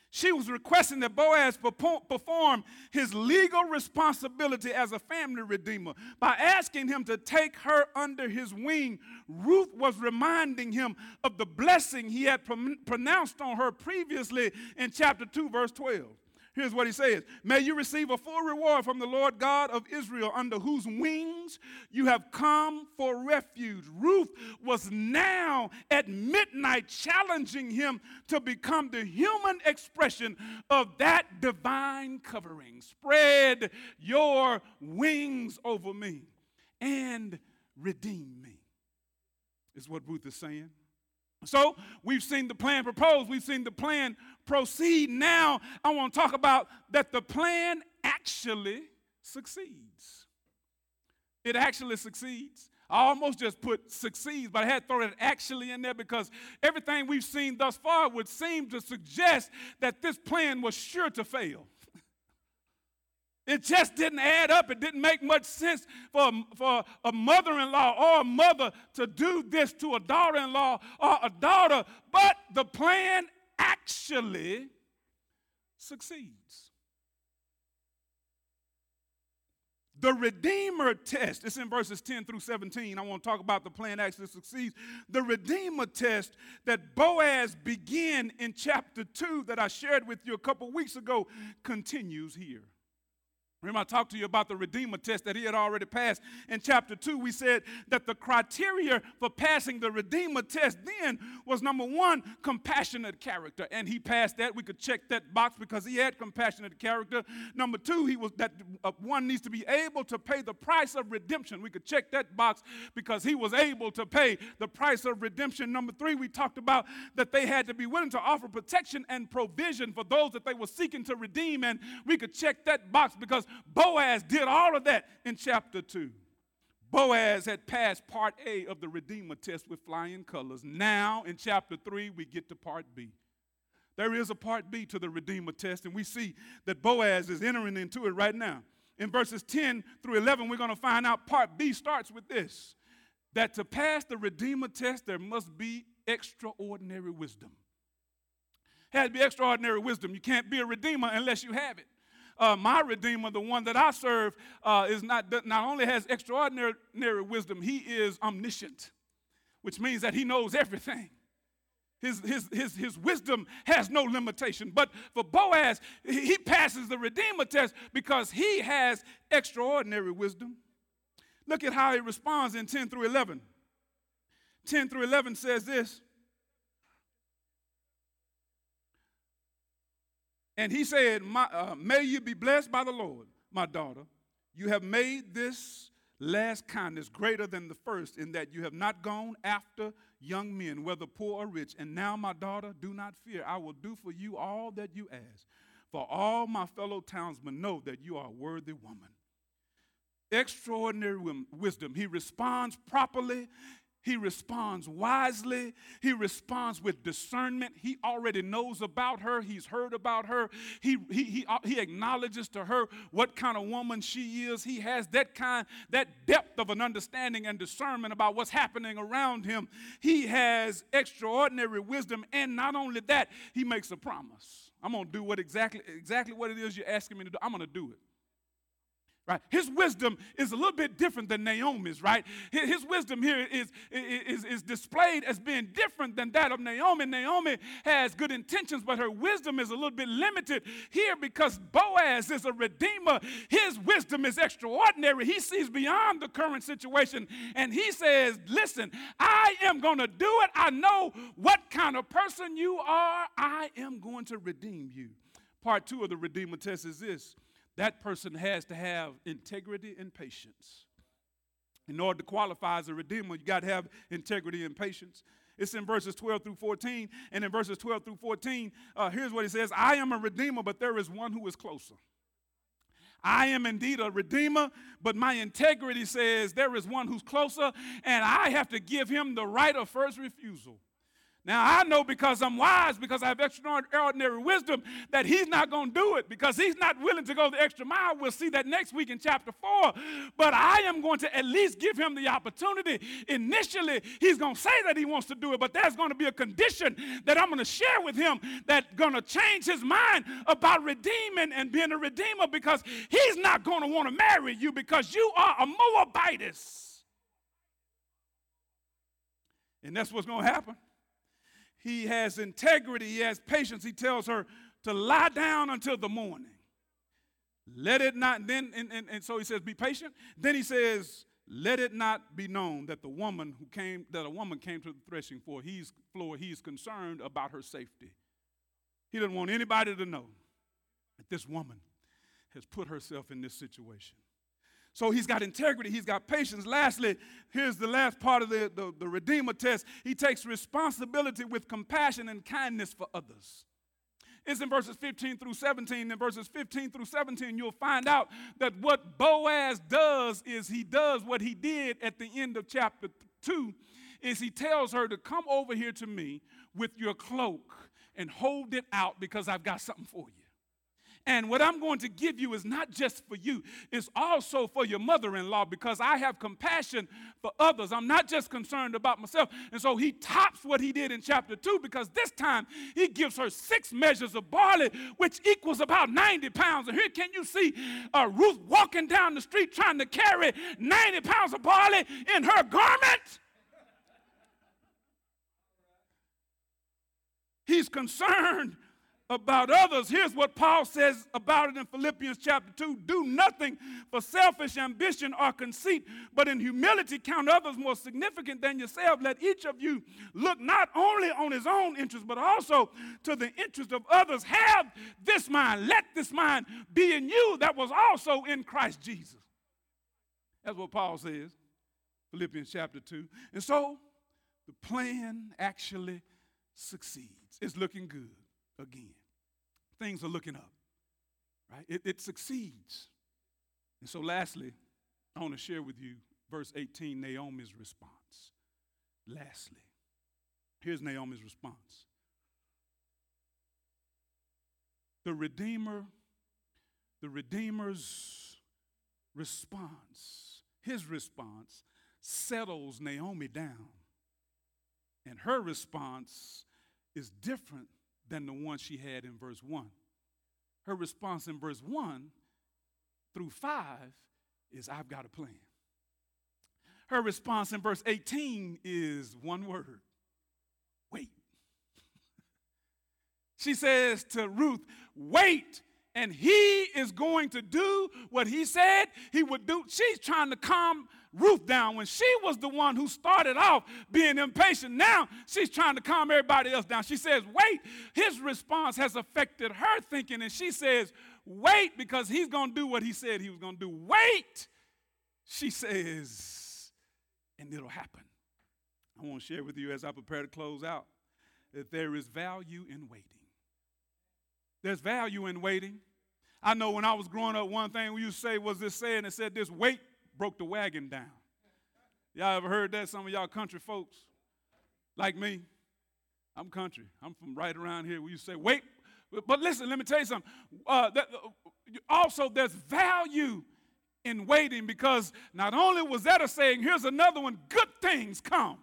She was requesting that Boaz perform his legal responsibility as a family redeemer by asking him to take her under his wing. Ruth was reminding him of the blessing he had pronounced on her previously in chapter 2, verse 12. Here's what he says May you receive a full reward from the Lord God of Israel, under whose wings you have come for refuge. Ruth was now at midnight challenging him to become the human expression of that divine covering. Spread your wings over me and redeem me, is what Ruth is saying. So we've seen the plan proposed, we've seen the plan proceed. Now I want to talk about that the plan actually succeeds. It actually succeeds. I almost just put succeeds, but I had to throw it actually in there because everything we've seen thus far would seem to suggest that this plan was sure to fail. It just didn't add up. It didn't make much sense for, for a mother in law or a mother to do this to a daughter in law or a daughter. But the plan actually succeeds. The Redeemer test, it's in verses 10 through 17. I want to talk about the plan actually succeeds. The Redeemer test that Boaz began in chapter 2 that I shared with you a couple weeks ago continues here. Remember, I talked to you about the Redeemer test that he had already passed. In chapter 2, we said that the criteria for passing the Redeemer test then was number one, compassionate character. And he passed that. We could check that box because he had compassionate character. Number two, he was that uh, one needs to be able to pay the price of redemption. We could check that box because he was able to pay the price of redemption. Number three, we talked about that they had to be willing to offer protection and provision for those that they were seeking to redeem. And we could check that box because Boaz did all of that in chapter 2. Boaz had passed part A of the Redeemer test with flying colors. Now, in chapter 3, we get to part B. There is a part B to the Redeemer test, and we see that Boaz is entering into it right now. In verses 10 through 11, we're going to find out part B starts with this that to pass the Redeemer test, there must be extraordinary wisdom. Has to be extraordinary wisdom. You can't be a Redeemer unless you have it uh, my Redeemer, the one that I serve, uh, is not, not only has extraordinary wisdom, he is omniscient, which means that he knows everything. His, his, his, his wisdom has no limitation. But for Boaz, he passes the Redeemer test because he has extraordinary wisdom. Look at how he responds in 10 through 11. 10 through 11 says this And he said, uh, May you be blessed by the Lord, my daughter. You have made this last kindness greater than the first, in that you have not gone after young men, whether poor or rich. And now, my daughter, do not fear. I will do for you all that you ask. For all my fellow townsmen know that you are a worthy woman. Extraordinary wisdom. He responds properly he responds wisely. He responds with discernment. He already knows about her. He's heard about her. He, he, he, uh, he acknowledges to her what kind of woman she is. He has that kind, that depth of an understanding and discernment about what's happening around him. He has extraordinary wisdom. And not only that, he makes a promise. I'm going to do what exactly, exactly what it is you're asking me to do. I'm going to do it right? His wisdom is a little bit different than Naomi's, right? His wisdom here is, is, is displayed as being different than that of Naomi. Naomi has good intentions, but her wisdom is a little bit limited here because Boaz is a redeemer. His wisdom is extraordinary. He sees beyond the current situation and he says, Listen, I am going to do it. I know what kind of person you are. I am going to redeem you. Part two of the Redeemer test is this that person has to have integrity and patience. In order to qualify as a redeemer, you got to have integrity and patience. It's in verses 12 through 14. And in verses 12 through 14, uh, here's what he says I am a redeemer, but there is one who is closer. I am indeed a redeemer, but my integrity says there is one who's closer, and I have to give him the right of first refusal. Now, I know because I'm wise, because I have extraordinary wisdom, that he's not going to do it because he's not willing to go the extra mile. We'll see that next week in chapter 4. But I am going to at least give him the opportunity. Initially, he's going to say that he wants to do it, but there's going to be a condition that I'm going to share with him that's going to change his mind about redeeming and being a redeemer because he's not going to want to marry you because you are a Moabitess. And that's what's going to happen he has integrity, he has patience. He tells her to lie down until the morning. Let it not, then, and, and, and so he says, be patient. Then he says, let it not be known that the woman who came, that a woman came to the threshing floor, he's floor, he's concerned about her safety. He doesn't want anybody to know that this woman has put herself in this situation. So he's got integrity, he's got patience. Lastly, here's the last part of the, the, the, Redeemer test he takes responsibility with compassion and kindness for others. It's in verses 15 through 17. In verses 15 through 17, you'll find out that what Boaz does is he does what he did at the end of chapter 2 is he tells her to come over here to me with your cloak and hold it out because I've got something for you. And what I'm going to give you is not just for you, it's also for your mother in law because I have compassion for others. I'm not just concerned about myself. And so he tops what he did in chapter 2 because this time he gives her six measures of barley, which equals about 90 pounds. And here can you see uh, Ruth walking down the street trying to carry 90 pounds of barley in her garment? He's concerned about others. Here's what Paul says about it in Philippians chapter 2 Do nothing for selfish ambition or conceit, but in humility count others more significant than yourself. Let each of you look not only on his own interest, but also to the interest of others. Have this mind. Let this mind be in you that was also in Christ Jesus. That's what Paul says, Philippians chapter 2. And so the plan actually succeeds. It's looking good again things are looking up, right? It, it succeeds. And so, lastly, I want to share with you verse 18, Naomi's response. Lastly, here's Naomi's response The Redeemer, the Redeemer's response, his response settles Naomi down. And her response is different than the one she had in verse 1. Her response in verse 1 through 5 is, I've got a plan. Her response in verse 18 is one word wait. she says to Ruth, Wait and he is going to do what he said he would do. She's trying to calm Ruth down when she was the one who started off being impatient. Now she's trying to calm everybody else down. She says, Wait. His response has affected her thinking, and she says, Wait, because he's going to do what he said he was going to do. Wait, she says, and it'll happen. I want to share with you as I prepare to close out that there is value in waiting. There's value in waiting. I know when I was growing up, one thing we used to say was this saying that said this weight broke the wagon down. Y'all ever heard that? Some of y'all country folks, like me, I'm country. I'm from right around here. We used to say, wait, but listen, let me tell you something. Uh, that, uh, also, there's value in waiting because not only was that a saying, here's another one good things come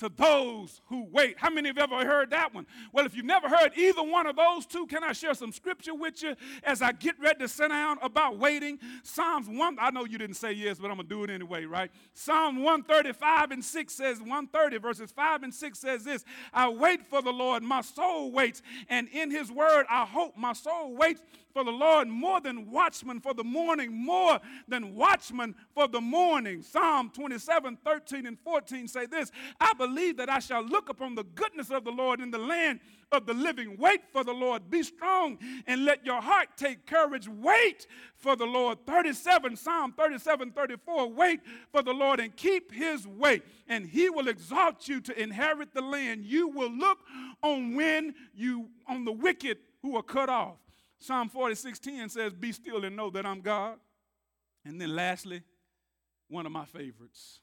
to those who wait. How many have ever heard that one? Well, if you've never heard either one of those two, can I share some scripture with you as I get ready to sit down about waiting? Psalms 1, I know you didn't say yes, but I'm going to do it anyway, right? Psalm 135 and 6 says, 130 verses 5 and 6 says this I wait for the Lord, my soul waits, and in his word I hope. My soul waits for the Lord more than watchmen for the morning, more than watchmen for the morning. Psalm 27, 13, and 14 say this I believe that I shall look upon the goodness of the Lord in the land of the living. Wait for the Lord. Be strong and let your heart take courage. Wait for the Lord. 37, Psalm 37, 34. Wait for the Lord and keep his way, and he will exalt you to inherit the land. You will look on when you on the wicked who are cut off. Psalm 46:10 says, Be still and know that I'm God. And then lastly, one of my favorites.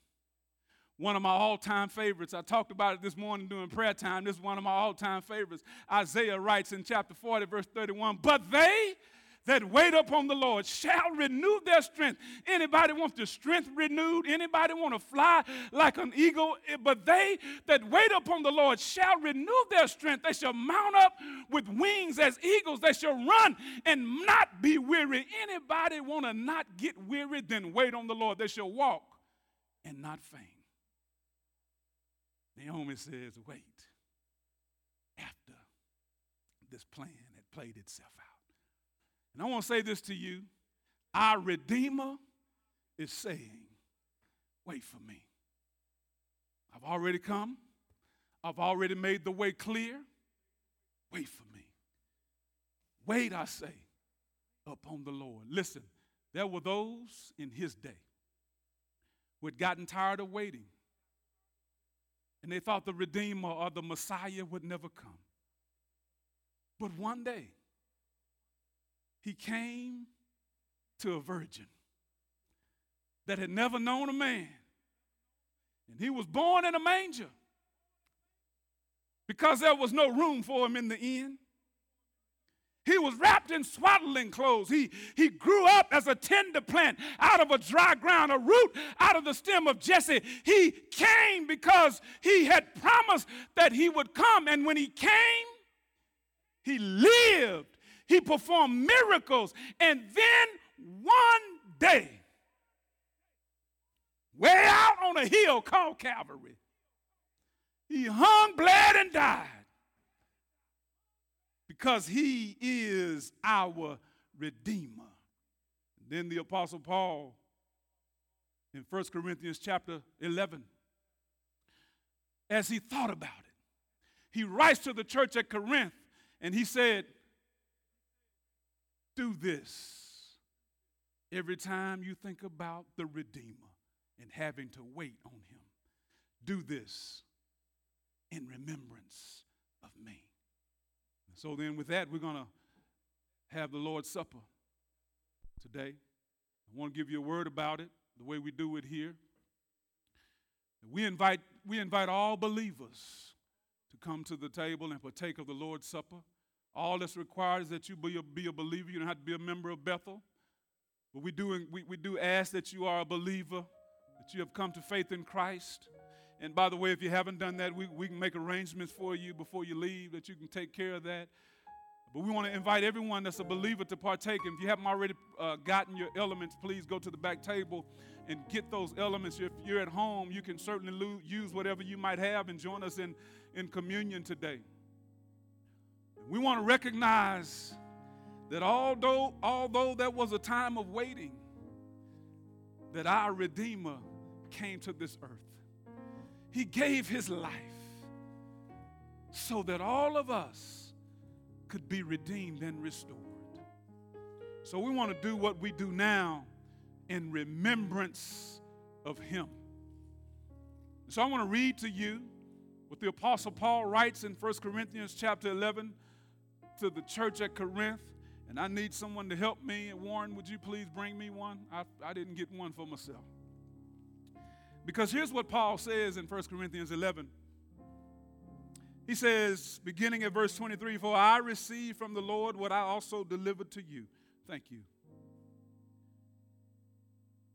One of my all time favorites. I talked about it this morning during prayer time. This is one of my all time favorites. Isaiah writes in chapter 40, verse 31 But they that wait upon the Lord shall renew their strength. Anybody wants the strength renewed? Anybody want to fly like an eagle? Eh, but they that wait upon the Lord shall renew their strength. They shall mount up with wings as eagles. They shall run and not be weary. Anybody want to not get weary? Then wait on the Lord. They shall walk and not faint. Naomi says, wait after this plan had played itself out. And I want to say this to you our Redeemer is saying, Wait for me. I've already come, I've already made the way clear. Wait for me. Wait, I say, upon the Lord. Listen, there were those in his day who had gotten tired of waiting. And they thought the Redeemer or the Messiah would never come. But one day, he came to a virgin that had never known a man. And he was born in a manger because there was no room for him in the inn. He was wrapped in swaddling clothes. He, he grew up as a tender plant out of a dry ground, a root out of the stem of Jesse. He came because he had promised that he would come. And when he came, he lived he performed miracles. And then one day, way out on a hill called Calvary, he hung, bled, and died because he is our Redeemer. And then the Apostle Paul in 1 Corinthians chapter 11, as he thought about it, he writes to the church at Corinth and he said, do this every time you think about the Redeemer and having to wait on him. Do this in remembrance of me. So then, with that, we're going to have the Lord's Supper today. I want to give you a word about it, the way we do it here. We invite, we invite all believers to come to the table and partake of the Lord's Supper. All that's required is that you be a, be a believer. You don't have to be a member of Bethel. But we do, we, we do ask that you are a believer, that you have come to faith in Christ. And by the way, if you haven't done that, we, we can make arrangements for you before you leave that you can take care of that. But we want to invite everyone that's a believer to partake. And if you haven't already uh, gotten your elements, please go to the back table and get those elements. If you're at home, you can certainly use whatever you might have and join us in, in communion today. We want to recognize that although, although there was a time of waiting, that our Redeemer came to this earth. He gave his life so that all of us could be redeemed and restored. So we want to do what we do now in remembrance of him. So I want to read to you what the apostle Paul writes in 1 Corinthians chapter 11 to the church at Corinth, and I need someone to help me. And Warren, would you please bring me one? I, I didn't get one for myself. Because here's what Paul says in 1 Corinthians 11. He says, beginning at verse 23, For I received from the Lord what I also delivered to you. Thank you.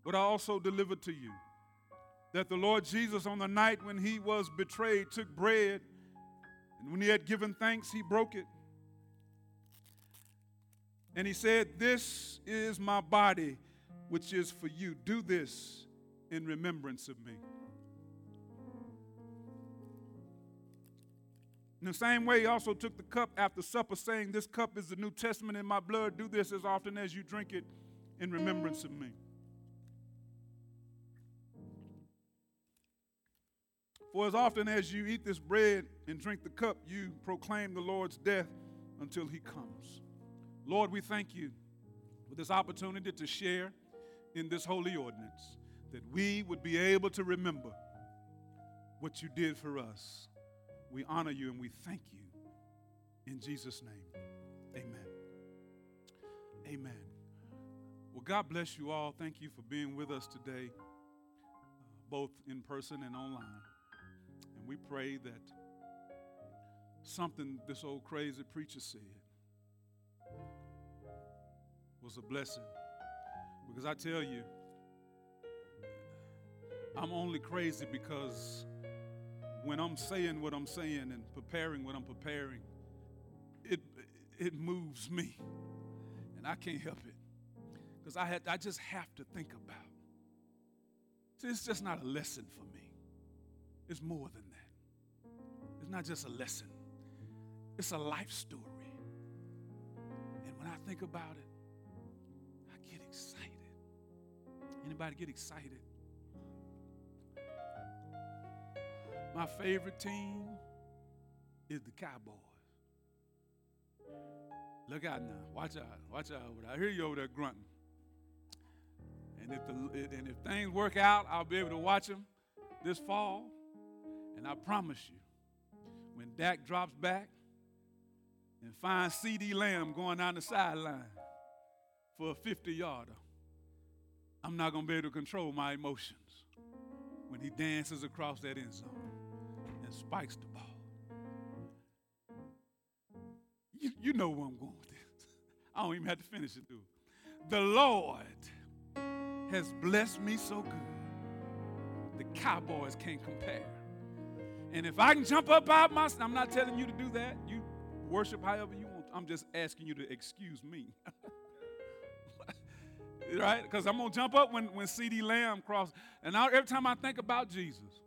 What I also delivered to you. That the Lord Jesus, on the night when he was betrayed, took bread, and when he had given thanks, he broke it and he said, This is my body, which is for you. Do this in remembrance of me. In the same way, he also took the cup after supper, saying, This cup is the New Testament in my blood. Do this as often as you drink it in remembrance of me. For as often as you eat this bread and drink the cup, you proclaim the Lord's death until he comes. Lord, we thank you for this opportunity to share in this holy ordinance, that we would be able to remember what you did for us. We honor you and we thank you. In Jesus' name, amen. Amen. Well, God bless you all. Thank you for being with us today. Uh, both in person and online. And we pray that something this old crazy preacher said was a blessing. Because I tell you, I'm only crazy because when I'm saying what I'm saying and preparing what I'm preparing, it, it moves me. And I can't help it. Because I, had, I just have to think about. See, it's just not a lesson for me. It's more than that. It's not just a lesson. It's a life story. And when I think about it, Anybody get excited? My favorite team is the Cowboys. Look out now. Watch out. Watch out. I hear you over there grunting. And if, the, and if things work out, I'll be able to watch them this fall. And I promise you, when Dak drops back and finds CeeDee Lamb going down the sideline for a 50 yarder, I'm not going to be able to control my emotions when he dances across that end zone and spikes the ball. You, you know where I'm going with this. I don't even have to finish it, do The Lord has blessed me so good. The Cowboys can't compare. And if I can jump up out my, I'm not telling you to do that. You worship however you want. I'm just asking you to excuse me. right? Because I'm gonna jump up when when CeeDee Lamb crossed. And every time I think about Jesus,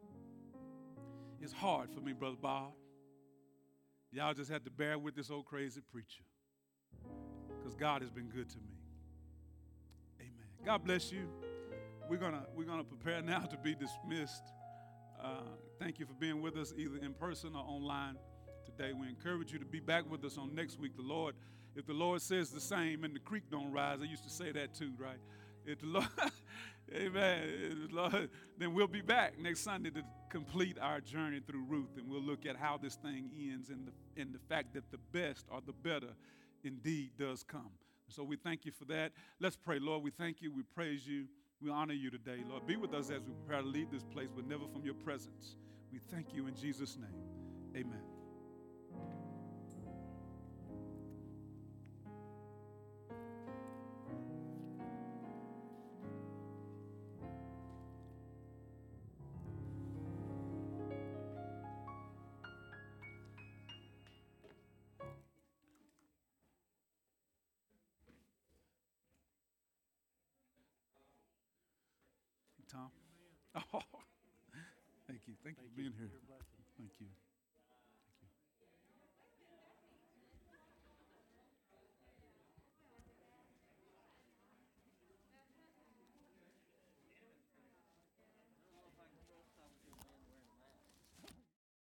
it's hard for me, brother Bob. Y'all just had to bear with this old crazy preacher, because God has been good to me. Amen. God bless you. We're gonna we're gonna prepare now to be dismissed. Uh, thank you for being with us either in person or online today. We encourage you to be back with us on next week. The Lord if the Lord says the same and the creek don't rise, I used to say that too, right? If the Lord, amen, the Lord, then we'll be back next Sunday to complete our journey through Ruth, and we'll look at how this thing ends and the, and the fact that the best or the better indeed does come. So we thank you for that. Let's pray, Lord. We thank you. We praise you. We honor you today, Lord. Be with us as we prepare to leave this place, but never from your presence. We thank you in Jesus' name. Amen. Oh, thank you. Thank, thank you for being here. Thank you.